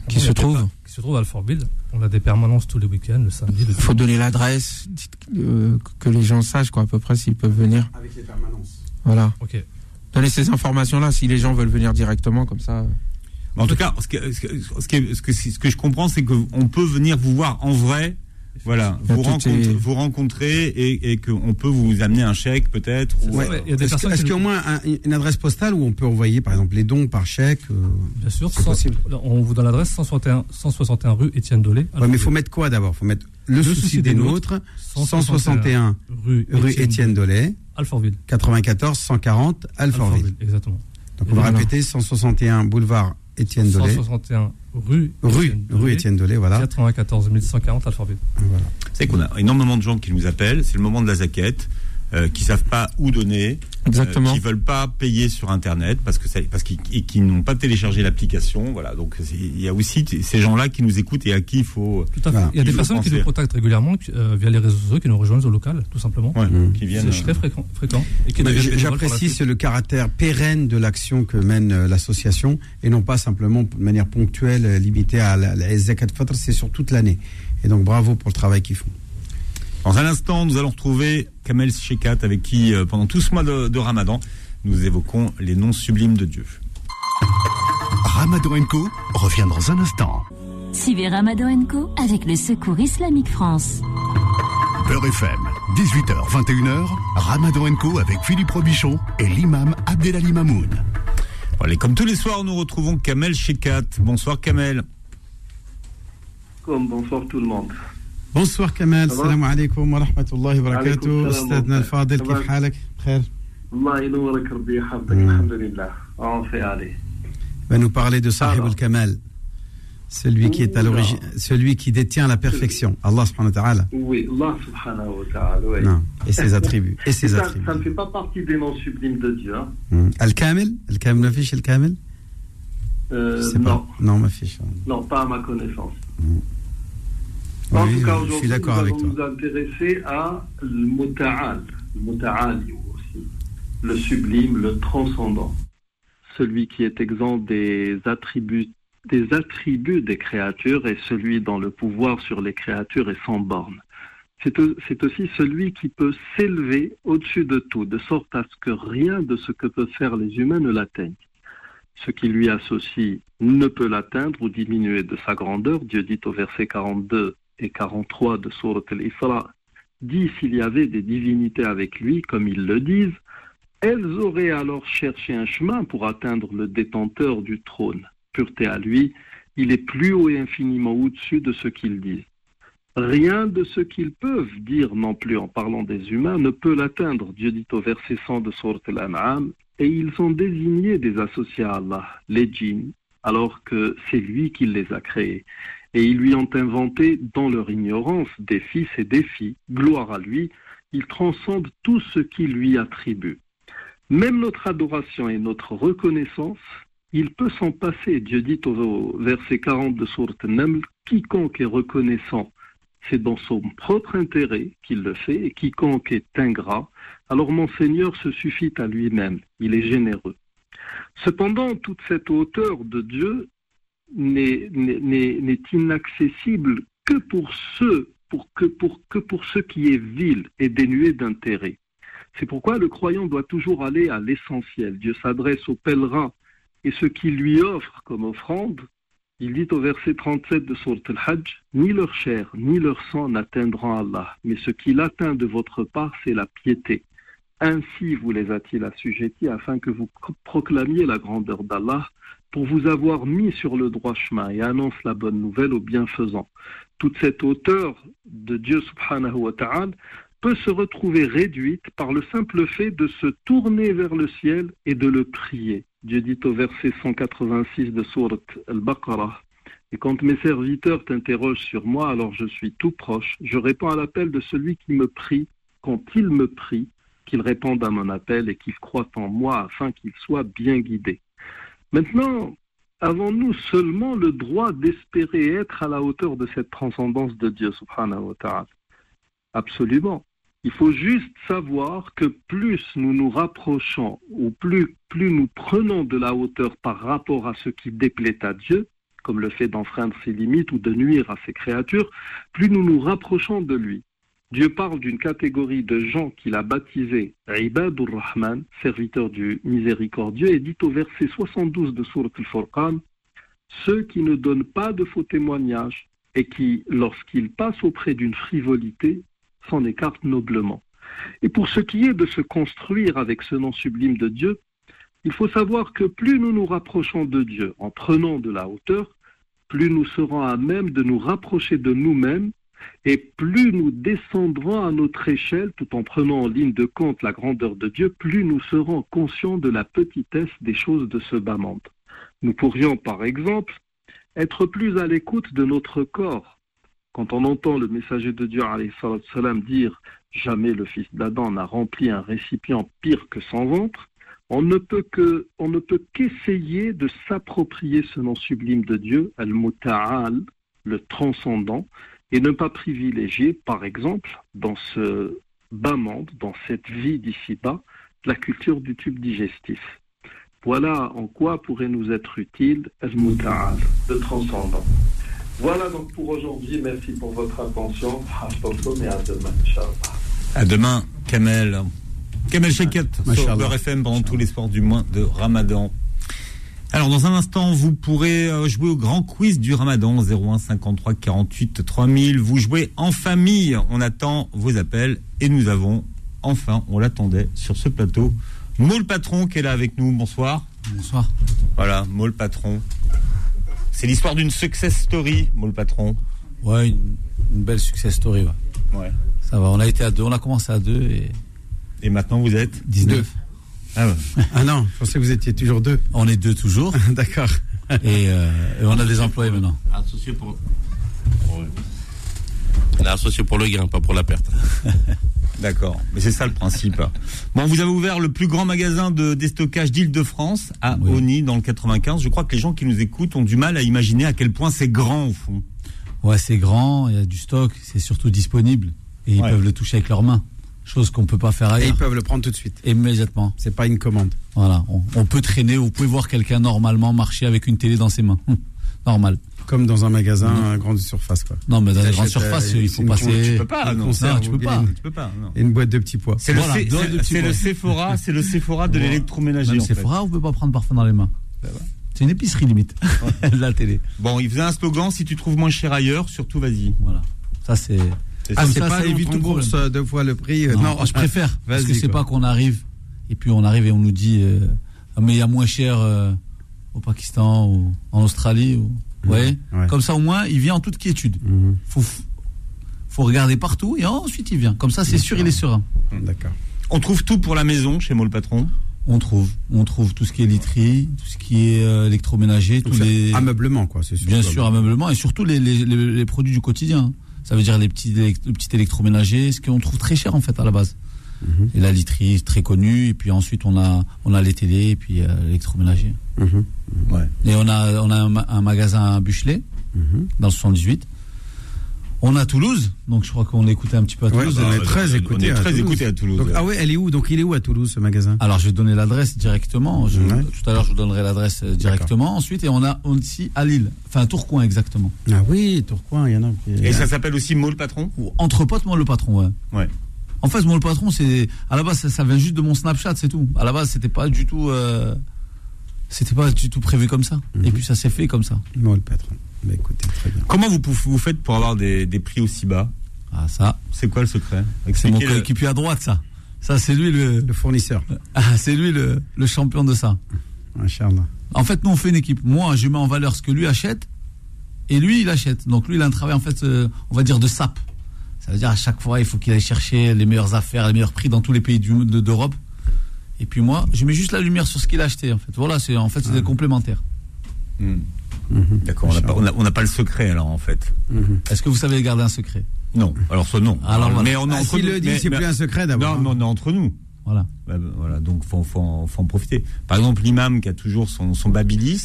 Qui se trouve Qui se trouve à Alfortville. On a des permanences tous les week-ends, le samedi, le Il faut donner l'adresse, euh, que les gens sachent quoi à peu près s'ils peuvent venir. Avec les permanences. Voilà. Ok. Donnez ces informations là si les gens veulent venir directement comme ça. En tout cas, ce que, ce que, ce que, ce que, ce que je comprends, c'est qu'on peut venir vous voir en vrai. Voilà, vous, toutes rencontre- ces- vous rencontrer et, et qu'on peut vous amener un chèque peut-être. ou- Ouais, Est-ce qui qu'il y a au moins un- une adresse postale où on peut envoyer, par exemple, les dons par chèque euh, Bien sûr, possible. on vous donne l'adresse 161, 161 rue Étienne Dolé. Ouais, mais il faut mettre quoi d'abord? Il faut mettre le, souci, des nôtres, 161 rue, rue Étienne Dolay, Alfortville. 94 140 Alfortville. Alfortville, exactement. Donc on va répéter 161 boulevard Étienne Dolay, 161 rue rue Dolé, rue Étienne Dolay, voilà. 94 140 Alfortville. voilà. Vous savez qu'on a énormément de gens qui nous appellent, c'est le moment de la zaquette, euh, qui savent pas où donner, Exactement. euh, qui veulent pas payer sur Internet parce que ça- parce qu'ils et qui n'ont pas téléchargé l'application. Voilà, donc il y a aussi ces gens-là qui nous écoutent et à qui il faut, Tout à fait. Voilà. Il y a des personnes qui nous contactent régulièrement euh, via les réseaux sociaux, qui nous rejoignent au local, tout simplement. ouais, Mmh. qui viennent. C'est très fréquent, J'apprécie le caractère pérenne de l'action que mène euh, l'association et non pas simplement de manière ponctuelle, euh, limitée à la, la Zakat c'est sur toute l'année. Et donc bravo pour le travail qu'ils font. Dans un instant, nous allons retrouver Kamel Shekat avec qui, euh, pendant tout ce mois de, de Ramadan, nous évoquons les noms sublimes de Dieu. Ramadan Co revient dans un instant. Suivez Ramadan Co avec le Secours Islamique France. Beurre FM, 18h, 21h, Ramadan Co avec Philippe Robichon et l'imam Abdelali Mamoun. Allez, comme tous les soirs, nous retrouvons Kamel Shekat. Bonsoir Kamel. Bonsoir tout le monde. Bonsoir Kamel, Ça va salam alaikum wa rahmatullahi wa barakatuh. Alaikum salam Ustadna wa al-Fadil, Ça كيف va حالك؟ بخير. Allah ينورك ربي يحفظك Mm. الحمد لله on fait aller va nous parler de Sahib Alors. al-Kamal, celui qui est à Oula. l'origine, celui qui détient la perfection, Allah subhanahu wa ta'ala. oui Allah subhanahu wa ta'ala oui. Non, et ses attributs, et ses ça, attributs. ça ne fait pas partie des noms sublimes de Dieu hein. Hmm. Al-Kamil Al-Kamil ma fiche Al-Kamil Euh, Je sais non pas. Non, ma fiche. non pas à ma connaissance Oui, en tout cas je suis aujourd'hui d'accord nous avec allons toi. nous intéresser à le muta'al le aussi le sublime le transcendant celui qui est exempt des attributs des attributs des créatures et celui dont le pouvoir sur les créatures est sans borne. C'est aussi celui qui peut s'élever au-dessus de tout, de sorte à ce que rien de ce que peuvent faire les humains ne l'atteigne. Ce qui lui associe ne peut l'atteindre ou diminuer de sa grandeur. Dieu dit au verset 42 et 43 de Surat al-Isra, dit s'il y avait des divinités avec lui, comme ils le disent, elles auraient alors cherché un chemin pour atteindre le détenteur du trône. Pureté à lui, il est plus haut et infiniment au-dessus de ce qu'ils disent. Rien de ce qu'ils peuvent dire non plus en parlant des humains ne peut l'atteindre. Dieu dit au verset 100 de Surat al-An'am, et ils ont désigné des associés à Allah, les djinns, alors que c'est lui qui les a créés. Et ils lui ont inventé dans leur ignorance des fils et des filles. Gloire à lui, il transcende tout ce qui lui attribue. Même notre adoration et notre reconnaissance, il peut s'en passer. Dieu dit au verset 40 de Sourate quiconque est reconnaissant, c'est dans son propre intérêt qu'il le fait, et quiconque est ingrat, alors mon Seigneur se suffit à lui-même, il est généreux. Cependant, toute cette hauteur de Dieu n'est inaccessible que pour ceux, pour que, pour, que pour ce qui est vil et dénué d'intérêt. C'est pourquoi le croyant doit toujours aller à l'essentiel. Dieu s'adresse aux pèlerins et ce qu'il lui offre comme offrande, il dit au verset 37 de Surat al-Hajj, ni leur chair ni leur sang n'atteindront Allah, mais ce qu'il atteint de votre part, c'est la piété. Ainsi vous les a-t-il assujettis afin que vous pro- proclamiez la grandeur d'Allah pour vous avoir mis sur le droit chemin et annonce la bonne nouvelle aux bienfaisants. Toute cette hauteur de Dieu subhanahu wa ta'ala peut se retrouver réduite par le simple fait de se tourner vers le ciel et de le prier. Dieu dit au verset 186 de Surat al-Baqarah, et quand mes serviteurs t'interrogent sur moi, alors je suis tout proche. Je réponds à l'appel de celui qui me prie quand il me prie, qu'il réponde à mon appel et qu'il croit en moi afin qu'il soit bien guidé. Maintenant, avons-nous seulement le droit d'espérer être à la hauteur de cette transcendance de Dieu subhanahu wa ta'ala? Absolument. Il faut juste savoir que plus nous nous rapprochons ou plus, plus nous prenons de la hauteur par rapport à ce qui déplaît à Dieu, comme le fait d'enfreindre ses limites ou de nuire à ses créatures, plus nous nous rapprochons de lui. Dieu parle d'une catégorie de gens qu'il a baptisés Ibadur Rahman, serviteurs du miséricordieux, et dit au verset 72 de Surat al-Furqan, ceux qui ne donnent pas de faux témoignages et qui, lorsqu'ils passent auprès d'une frivolité, s'en écartent noblement. Et pour ce qui est de se construire avec ce nom sublime de Dieu, il faut savoir que plus nous nous rapprochons de Dieu en prenant de la hauteur, plus nous serons à même de nous rapprocher de nous-mêmes et plus nous descendrons à notre échelle tout en prenant en ligne de compte la grandeur de Dieu, plus nous serons conscients de la petitesse des choses de ce bas monde. Nous pourrions, par exemple, être plus à l'écoute de notre corps. Quand on entend le messager de Dieu salam, dire jamais le fils d'Adam n'a rempli un récipient pire que son ventre, on ne peut on ne peut qu'essayer de s'approprier ce nom sublime de Dieu, al-muta'al, le transcendant, et ne pas privilégier, par exemple, dans ce bas monde, dans cette vie d'ici-bas, la culture du tube digestif. Voilà en quoi pourrait nous être utile al-muta'al, le transcendant. Voilà donc pour aujourd'hui. Merci pour votre attention. et à demain, Inch'Allah. À demain, Kamel. Kamel Shekat sur FM pendant tous les sports du mois de Ramadan. Alors, dans un instant, vous pourrez euh, jouer au grand quiz du Ramadan 01 53 48 3000. Vous jouez en famille. On attend vos appels et nous avons, enfin, on l'attendait sur ce plateau, Moule Patron qui est là avec nous. Bonsoir. Bonsoir. Voilà, Maul Patron. C'est l'histoire d'une success story, Maul Patron. Ouais, une, une belle success story. Ouais. Ouais. Ça va, on a été à deux, on a commencé à deux et Et maintenant vous êtes 19. Ah ouais. Ah non, je pensais que vous étiez toujours deux. On est deux toujours D'accord. et, euh, et on a des employés maintenant. Associé pour. pour- On est associé pour le gain, pas pour la perte. D'accord, mais c'est ça le principe. Bon, vous avez ouvert le plus grand magasin de déstockage d'Île-de-France à Oui. Oni dans le 95. Je crois que les gens qui nous écoutent ont du mal à imaginer à quel point c'est grand au fond. Ouais, c'est grand, il y a du stock, c'est surtout disponible et ils Ouais. peuvent le toucher avec leurs mains. Chose qu'on peut pas faire Et ils ailleurs. peuvent le prendre tout de suite. Immédiatement. C'est pas une commande. Voilà, on, on peut traîner, vous pouvez voir quelqu'un normalement marcher avec une télé dans ses mains. Hum, Normal. Comme dans un magasin à grande surface, quoi. Non, mais dans les grandes surfaces, euh, il faut passer. Tu peux pas, une non. tu peux pas. Tu peux pas, non. une boîte de petits pois. C'est Voilà, le, c'est- de petits c'est le. Sephora, c'est le Sephora de l'électroménager. Fait. Sephora, on peut pas prendre parfum dans les mains. C'est une épicerie limite. La télé. Bon, il faisait un slogan si tu trouves moins cher ailleurs, surtout vas-y. Voilà. Ça, c'est. C'est Ah, ça. c'est ça, pas évite problème. deux fois le prix. euh, Non, je préfère. Parce que c'est pas qu'on arrive et puis on arrive et on nous dit euh, Ah, mais il y a moins cher euh, au Pakistan ou en Australie. Ou... Vous voyez Ouais. Comme ça, au moins, il vient en toute quiétude. Mhm. Faut, faut regarder partout et ensuite il vient. Comme ça, c'est sûr, il est serein. D'accord. On trouve tout pour la maison chez Maul Patron? On trouve, on trouve tout ce qui est literie, tout ce qui est euh, électroménager, tous les, Ameublement, quoi, c'est sûr. bien sûr, ameublement et surtout les, les, les- les produits du quotidien. Ça veut dire les petits, les petits électroménagers, ce qu'on trouve très cher en fait à la base. Mhm. Et la literie, très connue. Et puis ensuite, on a, on a les télés et puis euh, l'électroménager. Mhm. Ouais. Et on a, on a un, un magasin à Buchelet, Mhm. dans le 78. On a Toulouse, donc je crois qu'on écouté un petit peu à Ouais, Toulouse. on est on très est- écouté on est à très Toulouse. écouté à Toulouse, Donc, ah ouais, elle est où Donc il est où à Toulouse ce magasin? Alors je vais donner l'adresse directement. Je- Ouais. Tout à l'heure, je vous donnerai l'adresse euh, directement. Ensuite, et on a aussi à Lille, enfin à Tourcoing exactement. Ah oui, Tourcoing, il y en a. qui- Et ça s'appelle aussi Maul Patron? Ou Entre potes, le patron, ouais. Ouais. En fait, moi le patron, c'est à la base ça, ça vient juste de mon Snapchat, c'est tout. À la base, c'était pas du tout, euh, c'était pas du tout prévu comme ça. Mhm. Et puis ça s'est fait comme ça. Moi, le patron. Bah, écoutez, très bien. Comment vous, vous faites pour avoir des, des prix aussi bas Ah ça, C'est quoi le secret c'est mon le- coéquipier à droite, ça. Ça, c'est lui le, Le fournisseur. ah, c'est lui le, le champion de ça. Inch'Allah. En fait, nous on fait une équipe. Moi, je mets en valeur ce que lui achète, et lui il achète. Donc lui, il a un travail en fait, euh, on va dire de sap. Ça veut dire à chaque fois, il faut qu'il aille chercher les meilleures affaires, les meilleurs prix dans tous les pays du- de- d'Europe. Et puis moi, je mets juste la lumière sur ce qu'il a acheté. En fait, voilà, c'est en fait c'est des complémentaires. Hmm. Mhm. D'accord, on n'a pas, on a- on n'a pas le secret alors en fait. Mhm. Est-ce que vous savez garder un secret? Non, alors ça non. Alors, voilà. mais on Ah, nous. le dit, Mais- c'est mais- plus un secret d'abord. Non, mais on est entre nous. Voilà. Bah, bah, voilà, donc faut, faut, en- faut en profiter. Par exemple, l'imam qui a toujours son, son babilis.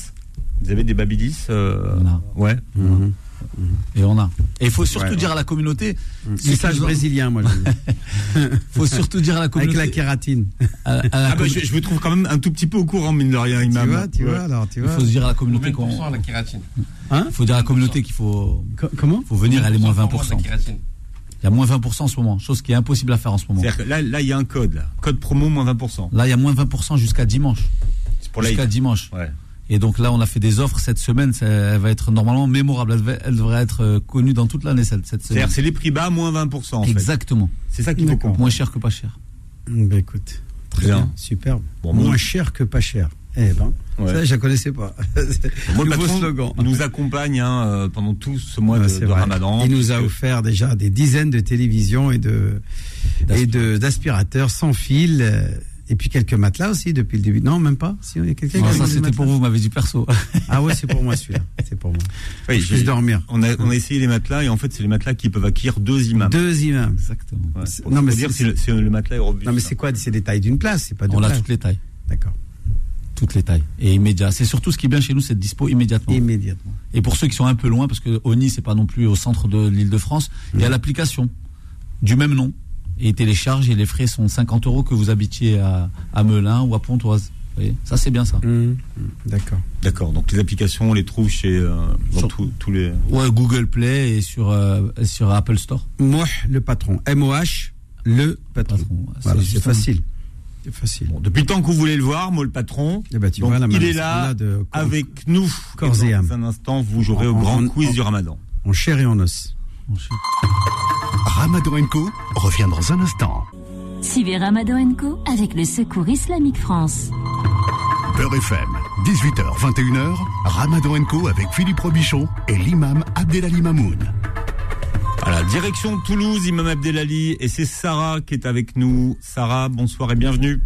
Vous avez des babilis euh. Ouais. Mhm. Et on a. Et il faut surtout Ouais, dire ouais. à la communauté. Message brésilien, moi. Il faut surtout dire à la Avec communauté. la kératine. à- à la Ah bah, je, je me trouve quand même un tout petit peu au courant, mine de rien, Tu imam. vois, tu Ouais. vois, alors, tu il vois. faut se dire à la communauté qu'on. Combien de pourcents la kératine Hein Il faut dire à la communauté qu'il faut, Co- Comment faut venir, elle est moins Combien de pourcents 20%. de la kératine Il y a moins 20% en ce moment, chose qui est impossible à faire en ce moment. C'est-à-dire que là, là, il y a un code, là. Code promo moins 20%. Là, il y a moins 20% jusqu'à dimanche. C'est pour la Jusqu'à dimanche. Ouais. Et donc là, on a fait des offres cette semaine. ça- Elle va être normalement mémorable. Elle, devrait être euh, connue dans toute l'année cette, cette semaine. C'est-à-dire, c'est les prix bas moins 20%, en fait. Exactement. C'est ça qu'il faut. Moins cher que pas cher. Ben écoute, très Bien. bien, superbe. Bon, Moins moi- cher que pas cher. Eh ben, Ouais. ça, je la connaissais pas. Moi, le slogan. nous accompagne hein, euh, pendant tout ce mois Ouais, de. Ramadan. Il nous a offert déjà des dizaines de télévisions et de et de d'aspirateurs sans fil euh, et puis quelques matelas aussi depuis le début. Non, même pas. Si il y a quelqu'un Non, ça c'était pour vous, vous m'avez dit perso. Ah ouais, c'est pour moi celui-là. C'est pour moi. Oui, je j'ai- dormir. On a, on a essayé les matelas et en fait, c'est les matelas qui peuvent acquérir deux imams. Deux imams. Exactement. Ouais. Non, mais dire c'est- si le, le matelas est robuste. Non mais c'est quoi? C'est des tailles d'une place, c'est pas deux On a toutes les tailles. D'accord. Toutes les tailles. Et immédiat. C'est surtout ce qui est bien chez nous, c'est dispo immédiatement. Immédiatement. Et pour ceux qui sont un peu loin, parce que Oni, c'est pas non plus au centre de l'île de France, il y a l'application du même nom. Et ils téléchargent et les frais sont 50 euros que vous habitiez à, à Melun ou à Pontoise. Ça, c'est bien ça. Hum, hum, D'accord. D'accord. Donc les applications, on les trouve chez euh, dans Sur- tous- tous les. Ouais, Google Play et sur, euh, sur Apple Store. Moh le patron. M O H le patron. Patron. Voilà, c'est justement- facile. C'est facile. Bon, depuis le temps que vous voulez le voir, moi le patron. Eh ben, tu Donc, vois, là, il est là là de- avec nous. corps et dans un instant, vous jouerez au En- grand en- quiz en- du Ramadan. En chair et en os. Je sais. Ramadan Co revient dans un instant. Suivez Ramadan Co avec le Secours Islamique France. Beurre FM, 18h, 21h, Ramadan Co avec Philippe Robichon et l'imam Abdelali Mamoun. Voilà, direction Toulouse, Imam Abdelali, et c'est Sarah qui est avec nous. Sarah, bonsoir et bienvenue.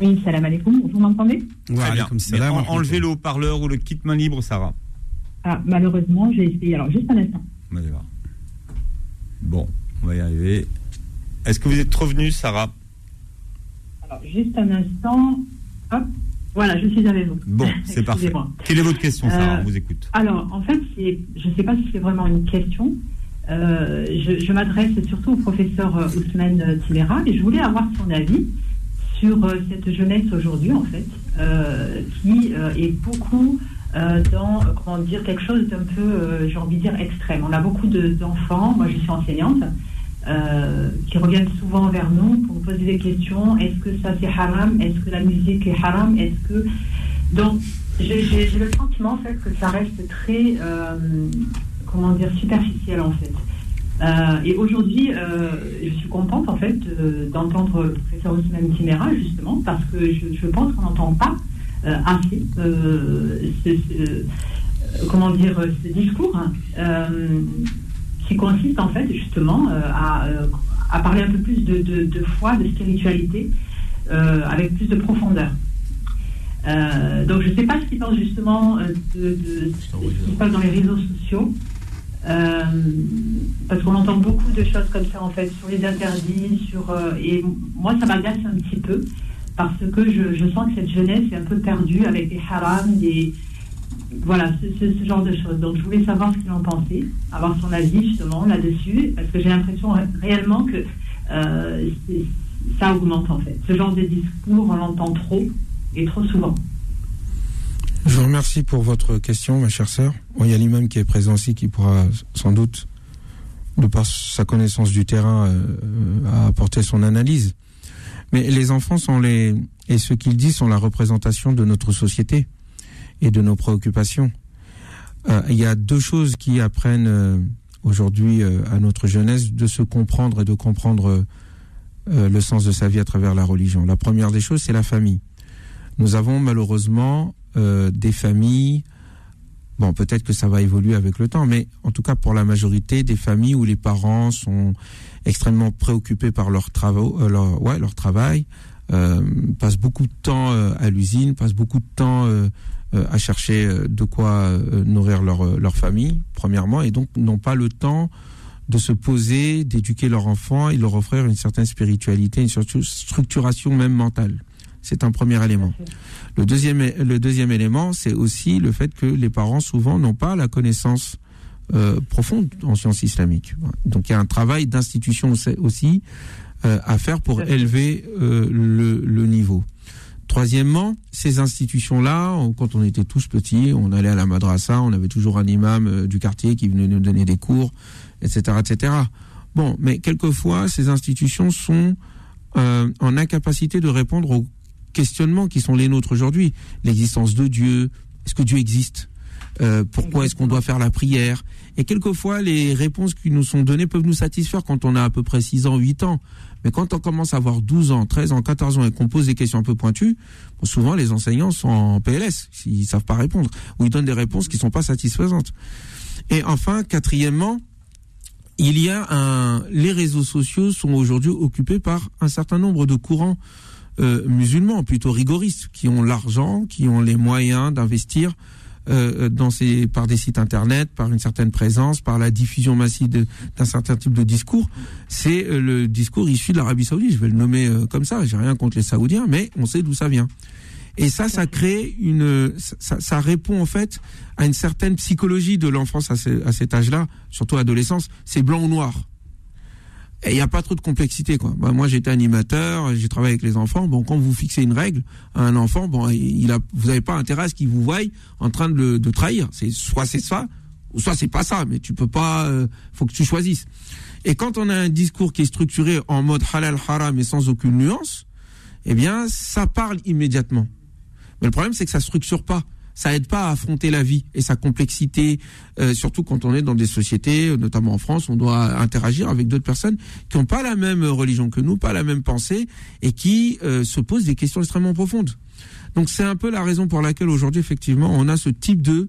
Oui, salam alaikum, vous m'entendez? Très bien. En- enlevez le haut-parleur ou le kit main libre, Sarah. ah, Malheureusement, j'ai essayé. Alors, juste un instant. On va voir. Bon, on va y arriver. Est-ce que vous êtes revenu, Sarah Alors, juste un instant. Hop. Voilà, je suis avec vous. Bon, c'est parfait. Quelle est votre question, Sarah Euh, On vous écoute. Alors, en fait, je ne sais pas si c'est vraiment une question. Euh, je je m'adresse surtout au professeur euh, Ousmane Tilera et je voulais avoir son avis sur cette jeunesse aujourd'hui, en fait, euh, qui est beaucoup euh, dans, euh, comment dire, quelque chose d'un peu, euh, j'ai envie de dire, extrême. On a beaucoup de- d'enfants, moi je suis enseignante, qui reviennent souvent vers nous pour nous poser des questions. Est-ce que ça c'est haram? Est-ce que la musique est haram? Est-ce que... Donc, j'ai le sentiment en fait que ça reste très, comment dire, superficiel en fait. Et aujourd'hui, je suis contente en fait d'entendre le professeur Ousmane Timera justement parce que je pense qu'on n'entend pas euh, assez euh, ce, ce- comment dire ce discours hein, euh, qui consiste en fait justement à, à parler un peu plus de, de- de foi, de spiritualité avec plus de profondeur. Euh, donc je ne sais pas ce qu'il pense justement euh, de, de ce qui se passe dans les réseaux sociaux. Euh, parce qu'on entend beaucoup de choses comme ça en fait sur les interdits, sur et moi ça m'agace un petit peu parce que je, sens que cette jeunesse est un peu perdue avec des harams, des voilà ce, genre de choses. Donc je voulais savoir ce qu'il en pensait, avoir son avis justement là-dessus parce que j'ai l'impression ré- réellement que euh, ça augmente en fait. Ce genre de discours on l'entend trop et trop souvent. Je vous remercie pour votre question, ma chère sœur. Bon, il y a l'imam qui est présent aussi qui pourra sans doute, de par sa connaissance du terrain, euh, euh, apporter son analyse. Mais les enfants sont les et ce qu'ils disent sont la représentation de notre société et de nos préoccupations. Euh, il y a deux choses qui apprennent euh, aujourd'hui euh, à notre jeunesse de se comprendre et de comprendre le sens de sa vie à travers la religion. La première des choses, c'est la famille. Nous avons malheureusement des familles, bon peut-être que ça va évoluer avec le temps, mais en tout cas pour la majorité des familles où les parents sont extrêmement préoccupés par leur, travaux, euh, leur, ouais, leur travail, euh, passent beaucoup de temps euh, à l'usine, passent beaucoup de temps euh, euh, à chercher de quoi nourrir leur, leur famille, premièrement, et donc n'ont pas le temps de se poser, d'éduquer leur enfant et leur offrir une certaine spiritualité, une surtout structuration même mentale. C'est un premier élément. Le deuxième, le deuxième élément, c'est aussi le fait que les parents souvent n'ont pas la connaissance euh, profonde en sciences islamiques. Donc il y a un travail d'institution aussi- euh, à faire pour élever euh, le, le niveau. Troisièmement, ces institutions-là, on- quand on était tous petits, on allait à la madrasa, on avait toujours un imam du quartier qui venait nous donner des cours, etc., etc. Bon, mais quelquefois, ces institutions sont en incapacité de répondre aux questionnements qui sont les nôtres aujourd'hui. L'existence de Dieu, est-ce que Dieu existe? Euh, Pourquoi est-ce qu'on doit faire la prière? Et quelquefois, les réponses qui nous sont données peuvent nous satisfaire quand on a à peu près 6 ans, 8 ans. Mais quand on commence à avoir 12 ans, 13 ans, 14 ans et qu'on pose des questions un peu pointues, souvent les enseignants sont en PLS, s'ils savent pas répondre, ou ils donnent des réponses qui sont pas satisfaisantes. Et enfin, quatrièmement, il y a un, les réseaux sociaux sont aujourd'hui occupés par un certain nombre de courants euh, musulmans plutôt rigoristes qui ont l'argent, qui ont les moyens d'investir euh, dans ces, par des sites internet, par une certaine présence, par la diffusion massive d'un certain type de discours. C'est euh, le discours issu de l'Arabie Saoudite. Je vais le nommer euh, comme ça. J'ai rien contre les Saoudiens, mais on sait d'où ça vient. Et ça, ça crée une, ça, répond en fait à une certaine psychologie de l'enfance à, à cet âge-là, surtout l'adolescence. C'est blanc ou noir. Il n'y a pas trop de complexité, quoi. Bah, moi, j'étais animateur, j'ai travaillé avec les enfants. Bon, quand vous fixez une règle à un enfant, bon, il a, vous n'avez pas intérêt à ce qu'il vous voie en train de, le, de trahir. C'est soit c'est ça, ou soit c'est pas ça. Mais tu peux pas. euh, faut que tu choisisses. Et quand on a un discours qui est structuré en mode halal haram et sans aucune nuance, eh bien, ça parle immédiatement. Mais le problème, c'est que ça structure pas. Ça aide pas à affronter la vie et sa complexité, euh, surtout quand on est dans des sociétés, euh, notamment en France, on doit interagir avec d'autres personnes qui n'ont pas la même religion que nous, pas la même pensée, et qui euh, se posent des questions extrêmement profondes. Donc c'est un peu la raison pour laquelle aujourd'hui, effectivement, on a ce type de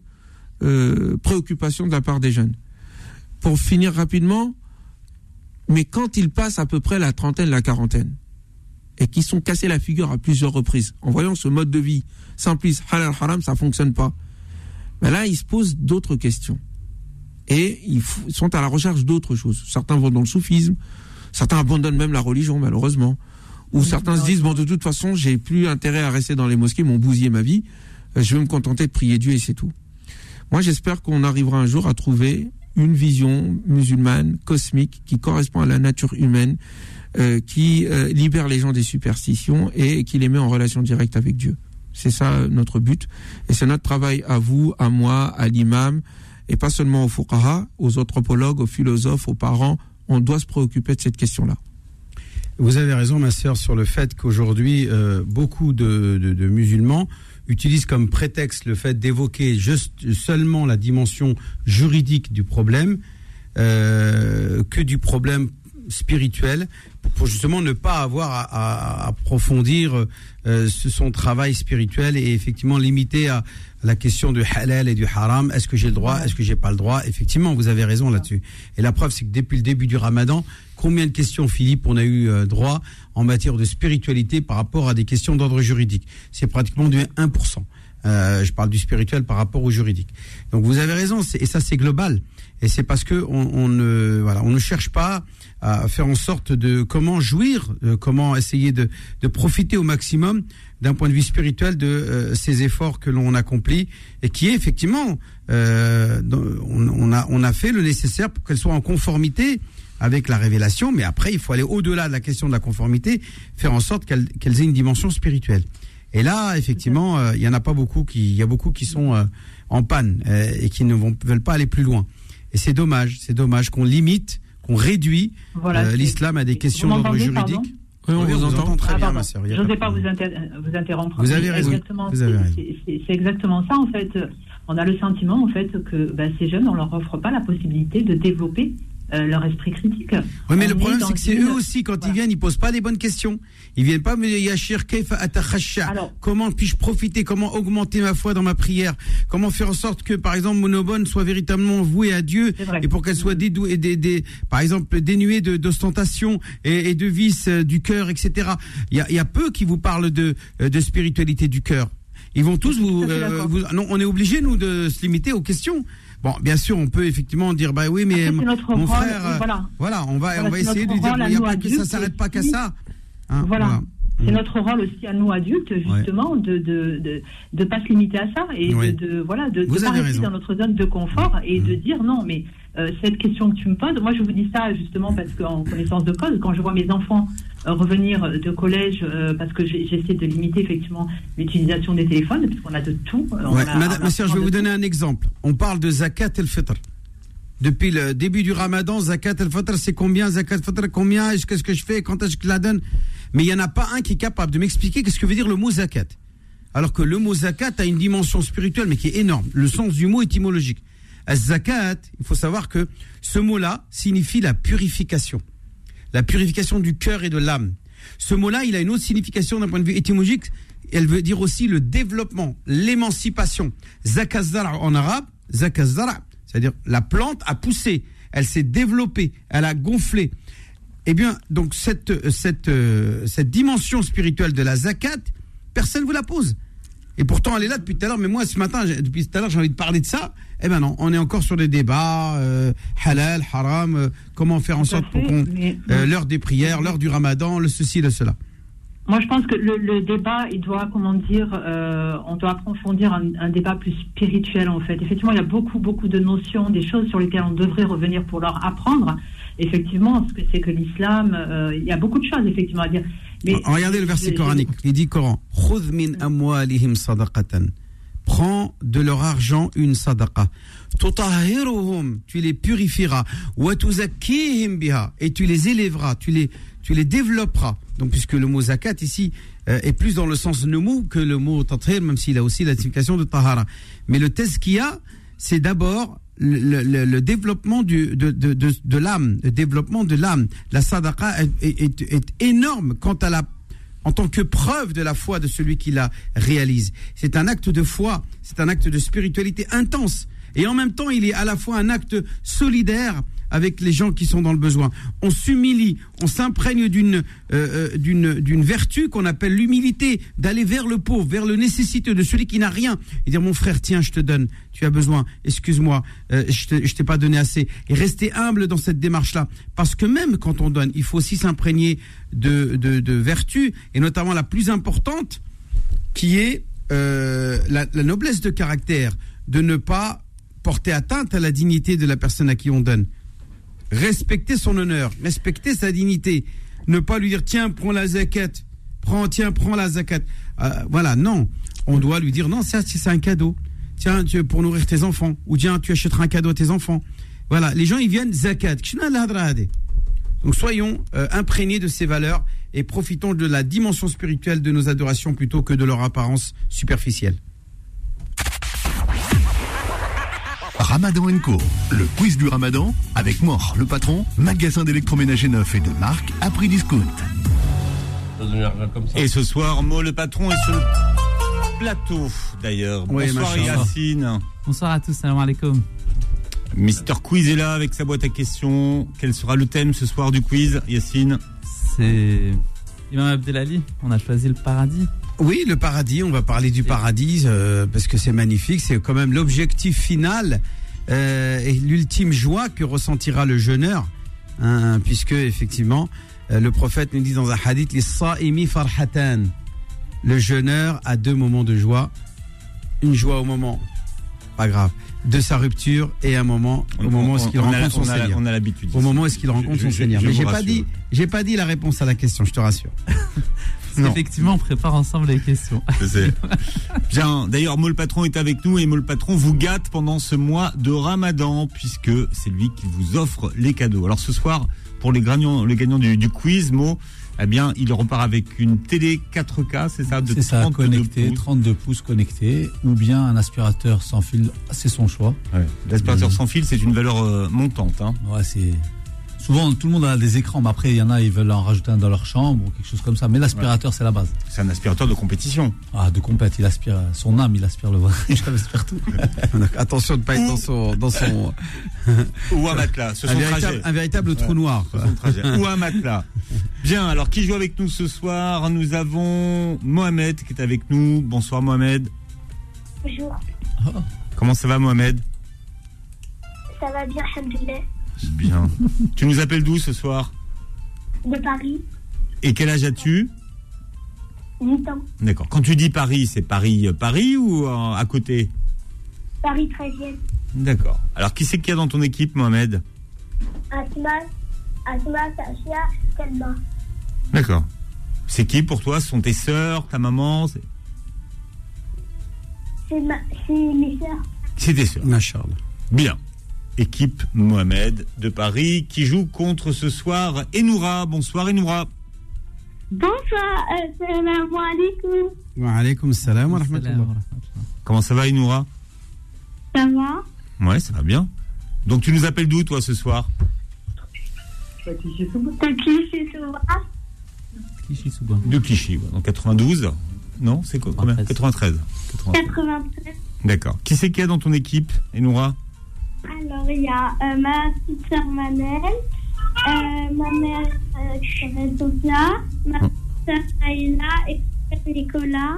préoccupation de la part des jeunes. Pour finir rapidement, mais quand ils passent à peu près la trentaine, la quarantaine, et qui sont cassés la figure à plusieurs reprises, en voyant ce mode de vie simpliste, halal haram, ça fonctionne pas. Ben là, ils se posent d'autres questions. Et ils sont à la recherche d'autres choses. Certains vont dans le soufisme, certains abandonnent même la religion, malheureusement. Ou certains se disent, bon, de toute façon, j'ai plus intérêt à rester dans les mosquées, m'ont bousillé ma vie, Euh, je vais me contenter de prier Dieu et c'est tout. Moi, j'espère qu'on arrivera un jour à trouver une vision musulmane, cosmique, qui correspond à la nature humaine, euh, qui euh, libère les gens des superstitions et qui les met en relation directe avec Dieu. C'est ça euh, notre but. Et c'est notre travail à vous, à moi, à l'imam, et pas seulement aux fuqaha, aux anthropologues, aux philosophes, aux parents. On doit se préoccuper de cette question-là. Vous avez raison, ma sœur, sur le fait qu'aujourd'hui, euh, beaucoup de, musulmans utilisent comme prétexte le fait d'évoquer juste seulement la dimension juridique du problème, euh, que du problème spirituel, pour- justement ne pas avoir à, approfondir euh, son travail spirituel et effectivement limiter à la question du halal et du haram. Est-ce que j'ai le droit? Est-ce que j'ai pas le droit? Effectivement, vous avez raison là-dessus. Et la preuve, c'est que depuis le début du Ramadan, combien de questions, Philippe, on a eu euh, droit en matière de spiritualité par rapport à des questions d'ordre juridique? C'est pratiquement du 1%. Euh, je parle du spirituel par rapport au juridique. Donc vous avez raison, et ça c'est global. Et c'est parce que on, on ne voilà, on ne cherche pas à faire en sorte de comment jouir, euh, comment essayer de, de profiter au maximum d'un point de vue spirituel de euh, ces efforts que l'on accomplit et qui est effectivement euh, on, a on a fait le nécessaire pour qu'elles soient en conformité avec la révélation, mais après il faut aller au-delà de la question de la conformité, faire en sorte qu'elles qu'elles aient une dimension spirituelle. Et là, effectivement, euh, il y en a pas beaucoup qui, il y a beaucoup qui sont euh, en panne euh, et qui ne vont, veulent pas aller plus loin. Et c'est dommage, c'est dommage qu'on limite, qu'on réduit Voilà, euh, l'islam à des questions d'ordre juridique. Oui, on vous entend très Ah, bien, pardon. ma sœur. Je pas de n'osais pas vous, inter- vous interrompre. Vous avez mais raison. C'est- exactement ça, en fait. On a le sentiment, en fait, que bah, ces jeunes, on leur offre pas la possibilité de développer euh, leur esprit critique. Oui, mais On le problème, c'est que c'est une- eux aussi, quand ils viennent, ils posent pas les bonnes questions. Ils viennent pas me atakhasha Comment puis-je profiter? Comment augmenter ma foi dans ma prière? Comment faire en sorte que, par exemple, mon soit véritablement vouée à Dieu et pour qu'elle soit des, des- par exemple, dénuée d'ostentation et, et de vices euh, du cœur, etc. Il y a, y a peu qui vous parlent de, euh, de spiritualité du cœur. Ils vont tous vous, euh, vous- non, on est obligé nous de se limiter aux questions. Bon, bien sûr, on peut effectivement dire bah oui, mais Après, notre mon rôle, frère, euh, voilà. voilà, on va, Voilà, on va essayer de lui dire, il y a pas que ça s'arrête pas qu'à ça. Hein, voilà. C'est notre rôle aussi à nous adultes, justement, de de de de pas se limiter à ça et Oui. de, de voilà de, de Vous pas avez rester raison. Dans notre zone de confort et de dire non, mais euh, cette question que tu me poses, moi je vous dis ça justement parce qu'en connaissance de cause, quand je vois mes enfants euh, revenir de collège, euh, parce que j'essaie de limiter effectivement l'utilisation des téléphones, puisqu'on a de tout. euh, on Ouais, a- madame, on a ma sœur, je vais vous donner un exemple. On parle de zakat el fitr. Depuis le début du ramadan, zakat el fitr, c'est combien? Zakat el fitr, combien? Est-ce- Qu'est-ce que je fais? Quand est-ce que je la donne? Mais il n'y en a pas un qui est capable de m'expliquer qu'est-ce que veut dire le mot zakat. Alors que le mot zakat a une dimension spirituelle, mais qui est énorme. Le sens du mot étymologique. Zakat, il faut savoir que ce mot-là signifie la purification. La purification du cœur et de l'âme. Ce mot-là, il a une autre signification d'un point de vue étymologique. Elle veut dire aussi le développement, l'émancipation. Zakazara en arabe, zakazara, c'est-à-dire la plante a poussé, elle s'est développée, elle a gonflé. Eh bien, donc cette, cette, euh, cette dimension spirituelle de la zakat, personne ne vous la pose. Et pourtant, elle est là depuis tout à l'heure. Mais moi, ce matin, depuis tout à l'heure, j'ai envie de parler de ça. Eh ben non, on est encore sur des débats euh, halal, haram. euh, comment faire en sorte pour qu'on euh, l'heure des prières, l'heure du Ramadan, le ceci, le cela. Moi, je pense que le, le débat, il doit, comment dire, on doit approfondir un, un débat plus spirituel, en fait. Effectivement, il y a beaucoup, beaucoup de notions, des choses sur lesquelles on devrait revenir pour leur apprendre. Effectivement, ce que c'est que l'islam, il y a beaucoup de choses, effectivement, à dire. Mais Regardez le verset coranique. Il dit Coran. Min amwalihim sadaqatan. Prends de leur argent une sadaqa. Tu les purifieras. Biha, et tu les élèveras, tu les, tu les développeras. Donc, puisque le mot zakat ici euh, est plus dans le sens nomou que le mot tathir, même s'il a aussi la signification de tahara. Mais le tezkiya, c'est d'abord le, développement de, de, de, de l'âme, le développement de l'âme. La sadaqa est- est énorme quant à la en tant que preuve de la foi de celui qui la réalise. C'est un acte de foi, c'est un acte de spiritualité intense. Et en même temps, il est à la fois un acte solidaire avec les gens qui sont dans le besoin. On s'humilie, on s'imprègne d'une euh, euh, d'une d'une vertu qu'on appelle l'humilité, d'aller vers le pauvre, vers le nécessiteux, de celui qui n'a rien, et dire mon frère, tiens, je te donne, tu as besoin, excuse-moi, euh, je t'ai pas donné assez, et rester humble dans cette démarche-là, parce que même quand on donne, il faut aussi s'imprégner de, de de vertus, et notamment la plus importante, qui est euh, la noblesse de caractère, de ne pas porter atteinte à la dignité de la personne à qui on donne. Respecter son honneur, respecter sa dignité, ne pas lui dire tiens, prends la zakat, prends, tiens, prends la zakat. Euh, voilà, non. On doit lui dire non, ça c'est un cadeau. Tiens, tu, pour nourrir tes enfants. Ou tiens, tu achèteras un cadeau à tes enfants. Voilà, les gens ils viennent zakat. Donc soyons euh, imprégnés de ces valeurs et profitons de la dimension spirituelle de nos adorations plutôt que de leur apparence superficielle. Ramadan Co, le quiz du Ramadan avec Mort, le patron, magasin d'électroménager neuf et de marque à prix discount. Et ce soir, Mo le patron est sur le plateau d'ailleurs. Oui, Bonsoir. Yacine. Bonsoir à tous, salam alaikum. Mister Quiz est là avec sa boîte à questions. Quel sera le thème ce soir du quiz, Yacine? C'est Imam Abdelali, on a choisi le paradis. Oui, le paradis, on va parler du paradis euh, parce que c'est magnifique, c'est quand même l'objectif final euh, et l'ultime joie que ressentira le jeûneur, hein, puisque effectivement, euh, le prophète nous dit dans un hadith, les farhatan, le jeûneur a deux moments de joie, une joie au moment, pas grave, de sa rupture et un moment au moment où a- rencontre son Seigneur. on a l'habitude. Au moment où qu'il rencontre Je- son Seigneur. Mais j'ai pas dit, j'ai pas dit la réponse à la question, je te rassure. Parce qu'effectivement, on prépare ensemble les questions. Bien, d'ailleurs, Mo le patron est avec nous et Mo le patron vous gâte pendant ce mois de Ramadan puisque c'est lui qui vous offre les cadeaux. Alors ce soir, pour les gagnants, les gagnants du, du quiz, Mo, eh bien, il repart avec une télé 4K, c'est ça, de C'est ça, 32 connecté, pouces. 32 pouces connecté, ou bien un aspirateur sans fil, c'est son choix. L'aspirateur sans fil, c'est une valeur euh, montante. Hein. Ouais, c'est. Souvent, tout le monde a des écrans, mais après, il y en a, ils veulent en rajouter un dans leur chambre ou quelque chose comme ça. Mais l'aspirateur, c'est la base. C'est un aspirateur de compétition. Ah, de compète, il aspire son âme, il aspire le vrai. il aspire tout. Attention de ne pas être dans son. Dans son... Ou un matelas, ce un, son véritable, trajet. un véritable trou noir. Ou un matelas. Bien, alors qui joue avec nous ce soir? Nous avons Mohamed qui est avec nous. Bonsoir Mohamed. Bonjour, Comment ça va Mohamed? Ça va bien, Alhamdoulilah, Bien. tu nous appelles d'où ce soir de Paris, Et quel âge as-tu 8 ans, D'accord. Quand tu dis Paris, c'est Paris euh, Paris ou euh, à côté Paris 13e, D'accord. Alors qui c'est qu'il y a dans ton équipe Mohamed Asma, Asma, Sasha, Selma, D'accord. C'est qui pour toi? Ce sont tes sœurs, ta maman C'est- c'est ma- c'est mes sœurs. C'est tes sœurs. Machallah. Bien. Équipe Mohamed de Paris qui joue contre ce soir Enoura. Bonsoir Enoura. Bonsoir, salam alaikum. Wa alaykoum salam wa rahmatullah. Comment ça va Enoura? Ça va? Ouais, ça va bien. Donc tu nous appelles d'où toi ce soir? De Clichy, ouais. dans 92. Non, c'est quoi? Combien? 93. 93. 93. D'accord. Qui c'est qu'il y a dans ton équipe, Enoura? Alors, il y a euh, ma petite sœur Manel, euh, ma mère euh, qui s'appelle Sophia, ma petite sœur Aïla et Nicolas.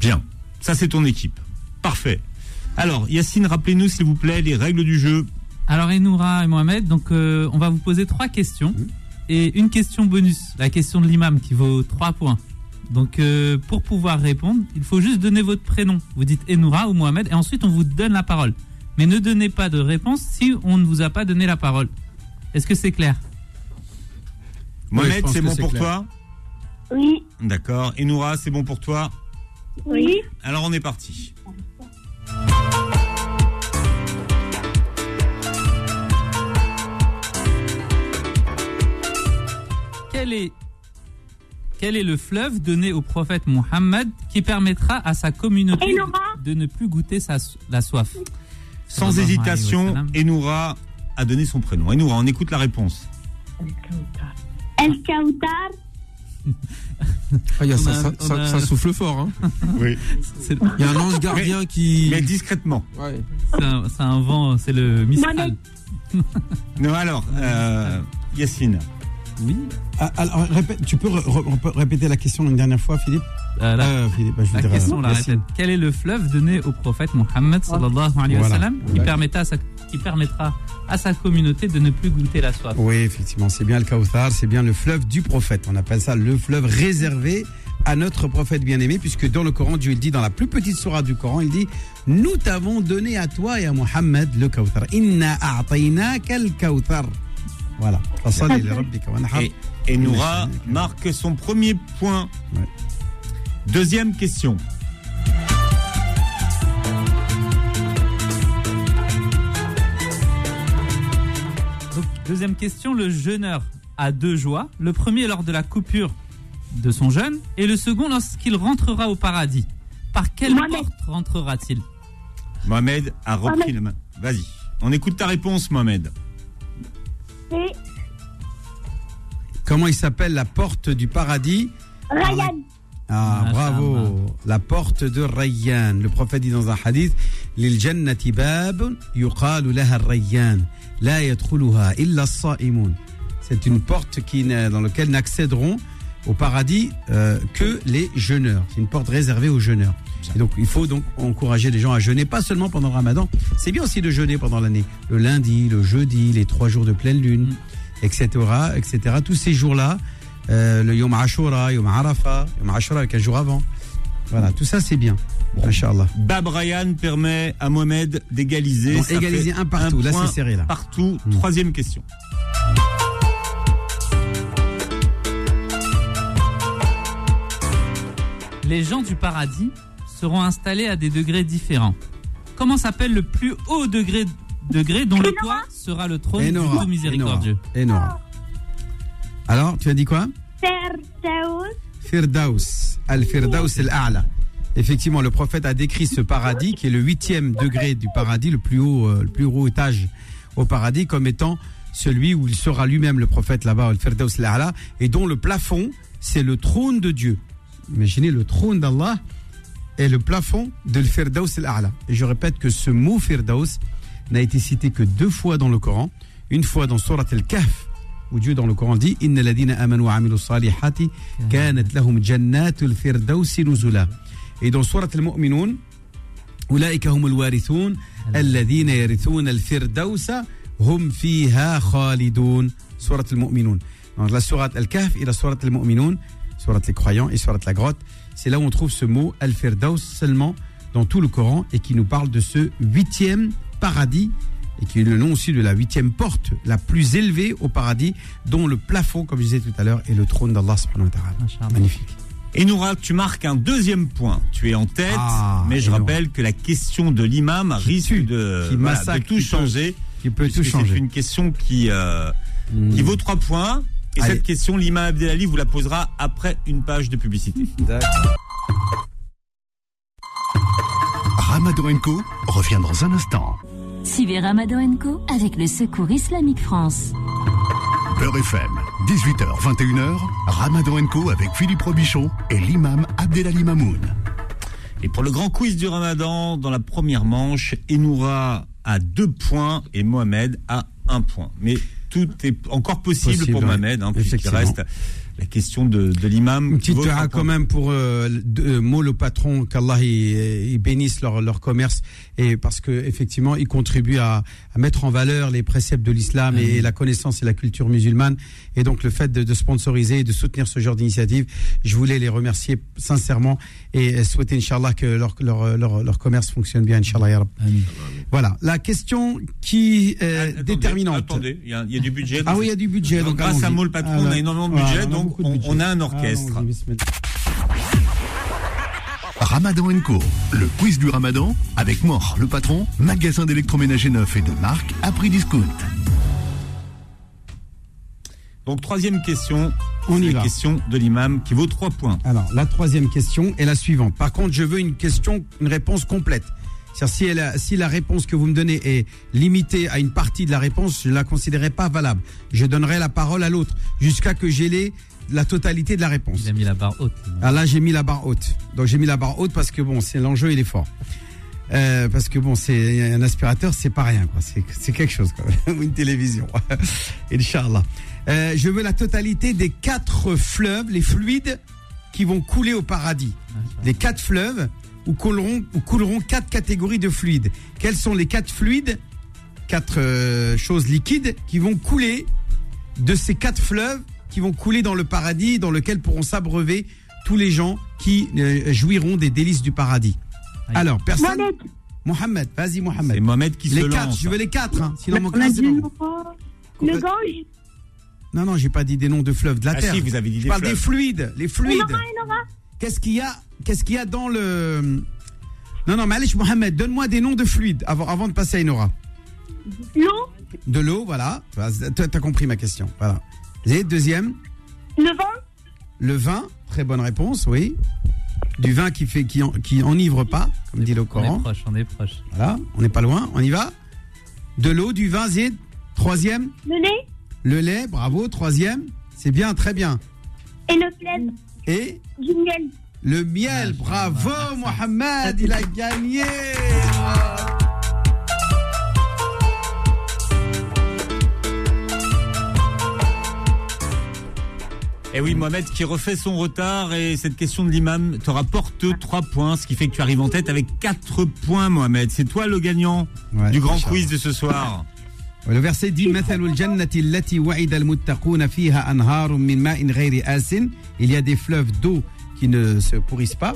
Bien. Ça c'est ton équipe. Parfait. Alors, Yacine, rappelez-nous s'il vous plaît les règles du jeu. Alors Enoura et Mohamed, donc euh, on va vous poser trois questions et une question bonus, la question de l'imam qui vaut trois points. Donc euh, pour pouvoir répondre, il faut juste donner votre prénom. Vous dites Enoura ou Mohamed et ensuite on vous donne la parole. Mais ne donnez pas de réponse si on ne vous a pas donné la parole. Est-ce que c'est clair? Mohamed, c'est bon pour toi? Oui. D'accord. Enoura, c'est bon pour toi? Oui. Alors on est parti. Quel est quel est le fleuve donné au prophète Mohammed qui permettra à sa communauté de, de ne plus goûter sa, la soif? Sans hésitation. Enoura a donné son prénom. Enoura, on écoute la réponse. El Kautar, Ah, il y a ça, a- ça, on ça- a- ça souffle fort. Hein. Oui. Il y a un ange gardien qui. Mais discrètement. c'est un, c'est un vent, c'est le Mistral. Non, alors, euh, Yacine. Oui. Ah, alors, répète, tu peux re- re- répéter la question une dernière fois, Philippe? Euh, la- Euh, Philippe, bah, je La dire, question, euh, on la répète. Quel est le fleuve donné au prophète Mohammed sallallahu alayhi wa Voilà. sallam qui, permettra à sa, qui permettra à sa communauté de ne plus goûter la soif? Oui, effectivement, c'est bien le Kauthar, c'est bien le fleuve du prophète. On appelle ça le fleuve réservé à notre prophète bien-aimé, puisque dans le Coran, Dieu il dit, dans la plus petite surah du Coran, il dit Nous t'avons donné à toi et à Mohammed le Kauthar. Inna a'tainaka al Kauthar. Voilà. Et, et Noura marque son premier point. Deuxième question. Donc, deuxième question, le jeûneur a deux joies. Le premier lors de la coupure de son jeûne et le second lorsqu'il rentrera au paradis. Par quelle porte rentrera-t-il? Mohamed a repris la main. Vas-y. On écoute ta réponse, Mohamed. C'est Comment il s'appelle la porte du paradis Ryan. Ah, bravo. La porte de Rayyan. Le prophète dit dans un hadith Lil jannati bab yuqalu laha Rayyan. La yadkhuluha illa as-sa'imun. C'est une porte qui, dans laquelle n'accéderont au paradis euh, que les jeûneurs. C'est une porte réservée aux jeûneurs. Et donc, il faut donc encourager les gens à jeûner, pas seulement pendant le ramadan. C'est bien aussi de jeûner pendant l'année. Le lundi, le jeudi, les trois jours de pleine lune, etc., etc. Tous ces jours-là, euh, le Yom Ashura, Yom Arafat, Yom Ashura avec un jour avant. Voilà, tout ça c'est bien. Inch'Allah. Bab Ryan permet à Mohamed d'égaliser. Bon, égaliser un partout. Là, point c'est serré, là. Partout. Troisième question. Les gens du paradis seront installés à des degrés différents. Comment s'appelle le plus haut degré, degré dont le toit sera le trône du tout miséricordieux Enora. Alors, tu as dit quoi? Firdaus. Firdaus. Al-Firdaus al-A'la. Effectivement, le prophète a décrit ce paradis, qui est le huitième degré du paradis, le plus haut, euh, le plus haut étage au paradis, comme étant celui où il sera lui-même le prophète là-bas, Al-Firdaus al-A'la, et dont le plafond, c'est le trône de Dieu. Imaginez le trône d'Allah et le plafond de l'Firdaus al-A'la. Et je répète que ce mot Firdaus n'a été cité que deux fois dans le Coran. Une fois dans Surat al-Kahf, où Dieu dans le Coran dit Inna ladina amanu wa amilu salihati kanat lahum jannatul firdausi nuzula. Et dans Surat al-Mu'minun, أولئك هم الوارثون الذين يرثون الفردوس هم فيها خالدون سورة المؤمنون Donc la sourate Al-Kahf et la sourate Al-Mu'minun, sourate les croyants et sourate la grotte, c'est là où on trouve ce mot Al-Firdaus seulement dans tout le Coran et qui nous parle de ce huitième paradis et qui est le nom aussi de la huitième porte la plus élevée au paradis dont le plafond, comme je disais tout à l'heure, est le trône d'Allah subhanahu wa ta'ala. Magnifique. Et Noura, tu marques un deuxième point. Tu es en tête, Ah, mais je rappelle que la question de l'imam risque de, qui voilà, massacre, de tout qui peut- changer. qui peut tout changer. C'est une question qui, euh, qui vaut trois points. Et Allez. cette question, l'imam Abdelali vous la posera après une page de publicité. Ramadan Co revient dans un instant. Suivez Ramadan Co avec le Secours Islamique France. Beurre FM, 18h, 21h, Ramadan Co avec Philippe Robichon et l'imam Abdelali Mamoun. Et pour le grand quiz du ramadan, dans la première manche, Enoura a deux points et Mohamed a un point. Mais tout est encore possible, Possible, pour ouais. Mohamed, hein, puisqu'il reste la question de, de l'imam. Une petite dua quand même pour euh, de- euh, mot le patron qu'Allah il, il bénisse leur, leur commerce et parce que effectivement ils contribuent à, à mettre en valeur les préceptes de l'islam et la connaissance et la culture musulmane et donc le fait de, de sponsoriser et de soutenir ce genre d'initiative je voulais les remercier sincèrement et souhaiter inchallah que leur, leur, leur, leur commerce fonctionne bien inchallah voilà la question qui est déterminante Attendez, il y, a- il y a du budget. ah oui il y a du budget Donc, donc grâce à le patron, Ah, on a énormément de budget, donc on, budget. on a un orchestre. Bismillah. Ramadan Co, le quiz du ramadan avec Mort, le patron, magasin d'électroménager neuf et de marque à prix discount. Donc troisième question, On y c'est la va. question de l'imam qui vaut trois points. Alors, la troisième question est la suivante. Par contre, je veux une question, une réponse complète. C'est-à-dire, si, elle a- si la réponse que vous me donnez est limitée à une partie de la réponse, je la considérerai pas valable. Je donnerai la parole à l'autre jusqu'à que j'ai les- la totalité de la réponse. Il a mis la barre haute. Ah là, j'ai mis la barre haute. Donc j'ai mis la barre haute parce que bon, c'est l'enjeu, il est fort. Euh, parce que bon, c'est un aspirateur, c'est pas rien, quoi. C'est quelque chose, quoi. Ou une télévision. Inch'Allah. Euh, je veux la totalité des quatre fleuves, les fluides qui vont couler au paradis. Les quatre fleuves où couleront, où couleront quatre catégories de fluides. Quels sont les quatre fluides, quatre euh, choses liquides qui vont couler de ces quatre fleuves qui vont couler dans le paradis, dans lequel pourront s'abreuver tous les gens qui euh, jouiront des délices du paradis. Alors, personne. Mohamed, vas-y Mohamed. C'est Mohamed qui les se quatre, lance. je veux les quatre. Hein. Sinon, mon c'est dit bon. le Gange. Non, non, j'ai pas dit des noms de fleuves de la Ah terre. si, vous avez dit Je des parle fleuves. des fluides, les fluides. Qu'est-ce qu'il y a Qu'est-ce qu'il y a dans le Non, non, mais allez, Mohamed, donne-moi des noms de fluides avant, avant de passer à Enora. L'eau, De l'eau, voilà. Tu as compris ma question. Voilà. Et deuxième, le vin, le vin. Très bonne réponse, oui. Du vin qui fait qui, en- qui enivre pas, comme dit le On est Coran. proche, on est proche. Voilà, on n'est pas loin. On y va. De l'eau, du vin, Zid. Troisième, le lait le lait. Bravo. Troisième, c'est bien, très bien. et le plaid. Et Du miel. le miel. Bravo, Mohamed. Il a gagné. Et oui, Mohamed qui refait son retard et cette question de l'imam te rapporte 3 points, ce qui fait que tu arrives en tête avec 4 points, Mohamed. C'est toi le gagnant du grand quiz de ce soir. Le verset dit Il y a des fleuves d'eau qui ne se pourrissent pas.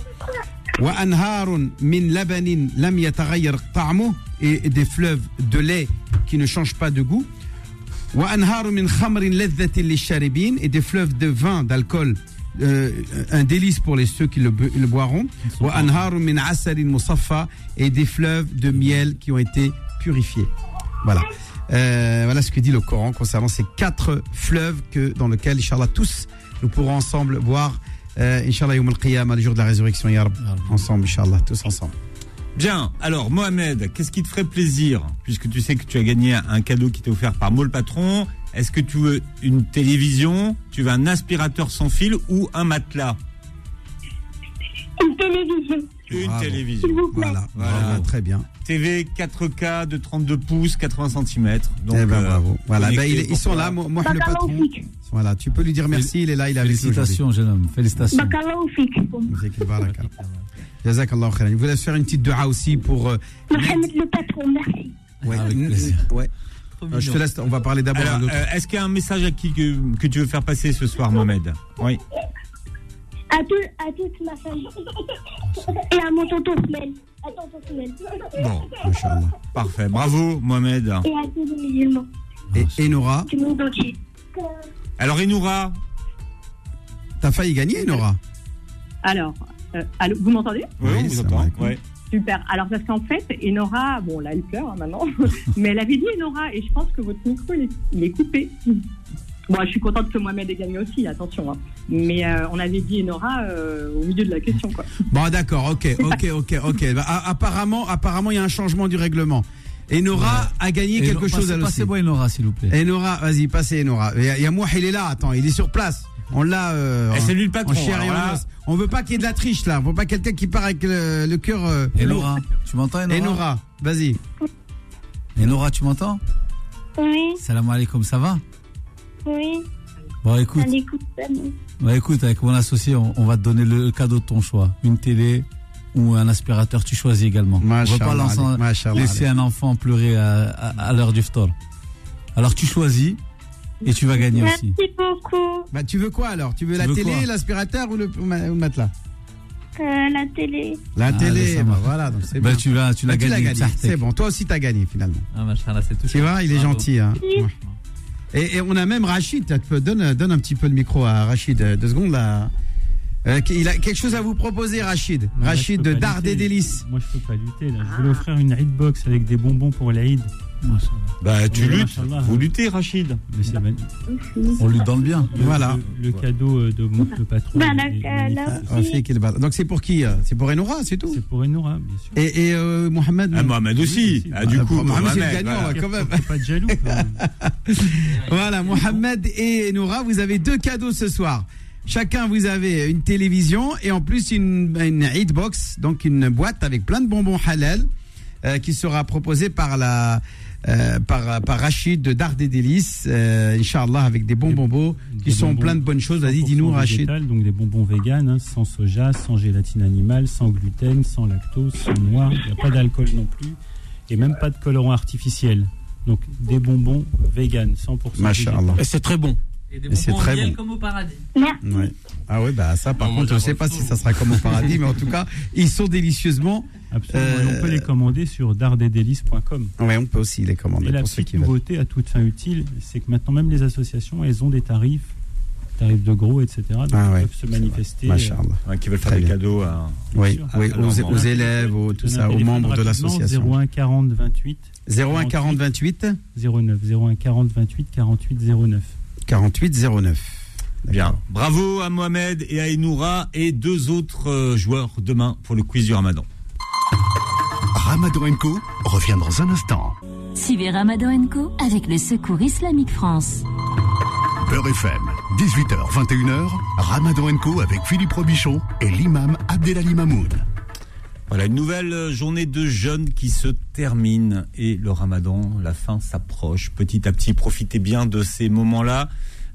Et des fleuves de lait qui ne changent pas de goût et des fleuves de vin, d'alcool, euh, un délice pour les ceux qui le, le boiront. et des fleuves de miel qui ont été purifiés. Voilà. Euh, voilà ce que dit le Coran concernant ces quatre fleuves que, dans lesquels, Inch'Allah, tous, nous pourrons ensemble boire, euh, Inch'Allah, le jour de la résurrection, Yarab, ensemble, Inch'Allah, tous ensemble. Bien, alors Mohamed, qu'est-ce qui te ferait plaisir Puisque tu sais que tu as gagné un cadeau qui t'est offert par Moule Patron, est-ce que tu veux une télévision, tu veux un aspirateur sans fil ou un matelas? Une télévision. Une Bravo. télévision. S'il vous plaît. Voilà, Voilà. Bravo, très bien. TV 4K de 32 pouces, 80 cm. Donc, Eh ben, euh, bravo. Voilà, ben, il est- ils sont là, moi, moi, le patron. Voilà, tu peux lui dire merci, il est là, il nous Félicitations, jeune homme. Félicitations. Jazakallah khairan. Je voulais faire une petite dua aussi pour. euh, Mohamed le patron, merci. ouais, Avec plaisir. ouais. Trop Euh, je te laisse, on va parler d'abord euh, est-ce qu'il y a un message à qui que, que tu veux faire passer ce soir, Mohamed Oui. À, tout, à toute ma famille. Et à mon tonton Smel. À tonton Smel. Bon, Inch'Allah. parfait. Bravo, Mohamed. Et à tous les musulmans Et Enora, du monde entier. Alors, Enoura t'as failli gagner, Enora Alors, euh, allô, vous m'entendez? Oui, on vous entend. Ouais. Super. Alors, parce qu'en fait, Enora, bon, là, elle pleure hein, maintenant, mais elle avait dit Enora, et je pense que votre micro, il est, il est coupé. Bon, je suis contente que Mohamed ait gagné aussi, attention. hein. Mais euh, on avait dit Enora euh, au milieu de la question, quoi. Bon, d'accord, ok, ok, ok, ok. Bah, a- apparemment, apparemment, il y a un changement du règlement. Enora a gagné quelque chose. Passez-moi Enora, s'il vous plaît. Enora, vas-y, passez Enora. Il y a, il y a Mouah, il est là, attends, il est sur place. On l'a. Euh, Eh, c'est lui le patron, et os. On veut pas qu'il y ait de la triche là. On veut pas quelqu'un qui part avec le, le cœur. Euh, Enora, lourd. tu m'entends, Enora Enora, vas-y. Enora, tu m'entends Oui, Salam alaikum, ça va oui. Bon, écoute, À l'écoute. salut. bon, écoute, avec mon associé, on, on va te donner le cadeau de ton choix. Une télé ou un aspirateur, tu choisis également. on va pas laisser un enfant pleurer à, à- à l'heure du phtor. Alors tu choisis et tu vas gagner aussi. Merci beaucoup. Bah, tu veux quoi alors? Tu veux Tu la veux télé, l'aspirateur ou le, ou matelas? Euh, la télé. La Allez, télé, bah, voilà, donc c'est Bah, bien. tu l'as, tu l'as Bah, gagné. Tchahtek. C'est bon, toi aussi t'as gagné finalement. Ah. Tu vois, il est Bravo. gentil. Hein. Ouais. Et, et on a même Rachid. Donne, donne un petit peu le micro à Rachid. euh, Deux secondes là. Euh, il a quelque chose à vous proposer, Rachid. Moi, Rachid de pas Dard lutter. et Délices. Moi, je peux pas lutter. Là. Je voulais offrir une Hitbox avec des bonbons pour l'Aïd. Bah, tu Oui, luttes. machallah. Vous luttez, Rachid. Mais c'est magnifique. On lutte dans le bien. Le- Voilà. Le, le cadeau euh, de mon le patron. Bah, est- la- est la- magnifique. Ah. Donc c'est pour qui euh C'est pour Enora, c'est tout C'est pour Enora, bien sûr. Et, et euh, Mohamed Ah, Mohamed aussi. Ah, du Ah, coup, Mohamed, c'est le gagnant, voilà. quand même. Faut pas de jaloux. quand même. Voilà, Mohamed et Noura, vous avez deux cadeaux ce soir. Chacun, vous avez une télévision et en plus une, une Eid box, donc une boîte avec plein de bonbons halal euh, qui sera proposée par la euh, par, par Rachid de Dard et Délices, euh, Inch'Allah, avec des bons bonbons qui Des sont bonbons plein de bonnes choses. Vas-y, 100% dis-nous, Rachid. donc des bonbons véganes, hein, sans soja, sans gélatine animale, sans gluten, sans lactose, sans noix. Il n'y a pas d'alcool non plus. Et même pas de colorant artificiel. Donc des bonbons véganes, 100% Masha'Allah. végétal. Et c'est très bon. Et c'est très bon. comme au paradis. Ouais. Ah oui, bah ça, par Non, contre, je ne sais pas si ça sera comme au paradis, mais en tout cas, ils sont délicieusement. Absolument. Euh, on peut les commander sur dardedelice.com. Ouais, on peut aussi les commander Et la pour ceux petite qui veulent. nouveauté à toute fin utile, c'est que maintenant même les associations, elles ont des tarifs, tarifs de gros, etc. Donc Ah elles ouais, peuvent se manifester. Ouais, qui veulent faire des bien. cadeaux à. Oui, sûr. oui, Ah, aux, aux élèves, aux, tout ça, un aux membres de l'association. 01 40 28 01 40 28 09 01 40 28 48 09. 48 09. Bien. Bravo à Mohamed et à Enoura et deux autres euh, joueurs demain pour le quiz du Ramadan. Ramadan Co revient dans un instant. Suivez Ramadan Co avec le Secours Islamique France. Beurre FM, 18h, 21h, Ramadan Co avec Philippe Robichon et l'imam Abdelali Mamoun. Voilà, une nouvelle euh, journée de jeûne qui se termine et le ramadan, la fin s'approche petit à petit. Profitez bien de ces moments-là.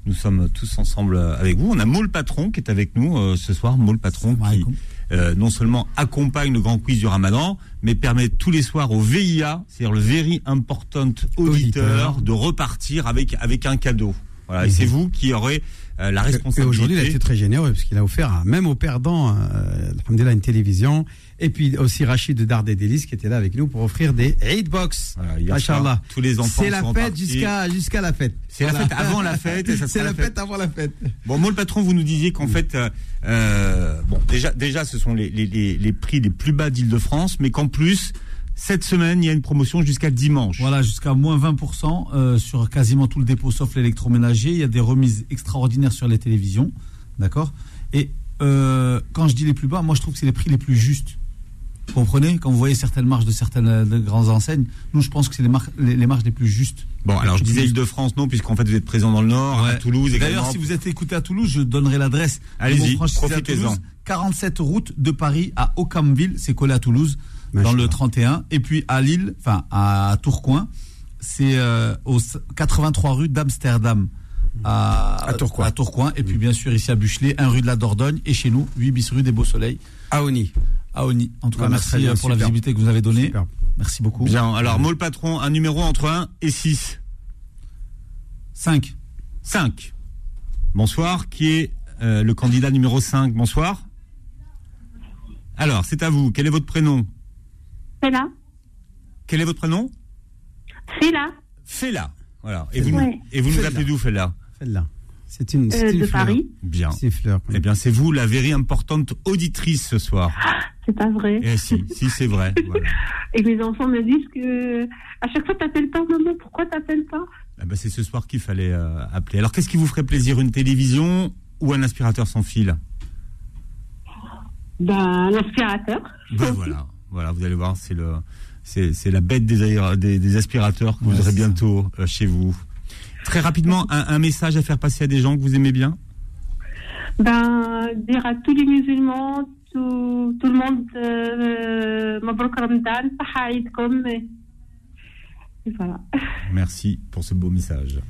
Nous sommes tous ensemble euh, avec vous. On a Maul Patron qui est avec nous euh, ce soir. Maul Patron qui euh, non seulement accompagne le grand quiz du ramadan, mais permet tous les soirs au VIA, c'est-à-dire le Very Important Auditeur, de repartir avec, avec un cadeau. Voilà, et c'est vous qui aurez euh, la Et responsabilité. aujourd'hui, il a été très généreux parce qu'il a offert, à- même aux perdants, euh, une télévision. Et puis aussi Rachid de Dard et Délices qui était là avec nous pour offrir des Eid Box. Voilà, Machallah. tous les enfants C'est la sont fête jusqu'à jusqu'à la fête. C'est la fête avant la fête C'est la fête avant la fête. Bon, moi, le patron, vous nous disiez qu'en fait, euh, euh, bon, déjà, déjà, ce sont les, les, les, les prix les plus bas d'Île-de-France, mais qu'en plus, cette semaine, il y a une promotion jusqu'à dimanche. Voilà, jusqu'à moins 20% euh, sur quasiment tout le dépôt sauf l'électroménager. Il y a des remises extraordinaires sur les télévisions. D'accord? Et euh, quand je dis les plus bas, moi je trouve que c'est les prix les plus justes. Vous comprenez Quand vous voyez certaines marges de certaines euh, de grandes enseignes, nous je pense que c'est les, les, les marges les plus justes. Bon, alors je disais. Île-de-france, non, puisqu'en fait, vous êtes présent dans le Nord, à. Toulouse. D'ailleurs, si vous êtes écouté à Toulouse, je donnerai l'adresse. Allez-y, profitez-en. Toulouse, 47 route de Paris à Ocamville, c'est collé à Toulouse, dans le 31. Et puis à Lille, enfin à Tourcoing, c'est euh, au 83 rue d'Amsterdam. À, à, Tourcoing. Et puis bien sûr ici à Buchelet, 1 rue de la Dordogne. Et chez nous, 8 bis rue des Beausoleils. À Oni. À Oni. En tout cas, Voilà, merci bien, euh, pour la visibilité que vous avez donnée. Merci beaucoup. Bien, alors, moi, le patron, un numéro entre 1 et 6. 5. 5. Bonsoir, qui est euh, le candidat numéro 5 Bonsoir. Alors, c'est à vous. Quel est votre prénom? Là. Quel est votre prénom? Là. Fela. Voilà. Et vous, Ouais. et vous nous Fela. appelez d'où, Fela? Fela. C'est une, c'est Euh, une de fleur. Paris. Bien. C'est une fleur. Eh bien, c'est vous la very importante auditrice ce soir. C'est pas vrai. Eh si, si c'est vrai. Voilà. Et mes enfants me disent que à chaque fois t'appelles pas maman, pourquoi t'appelles pas? Ah bah, c'est ce soir qu'il fallait euh, appeler. Alors, qu'est-ce qui vous ferait plaisir, une télévision ou un aspirateur sans fil? Ben l'aspirateur. Ben voilà, voilà, vous allez voir, c'est le, c'est, la bête des, des, des aspirateurs que vous aurez bientôt euh, chez vous. Très rapidement, un, un message à faire passer à des gens que vous aimez bien? Ben dire à tous les musulmans, tout, le monde, euh, Mabrouk Ramadan, Saha Eidkom. Et et voilà. Merci pour ce beau message.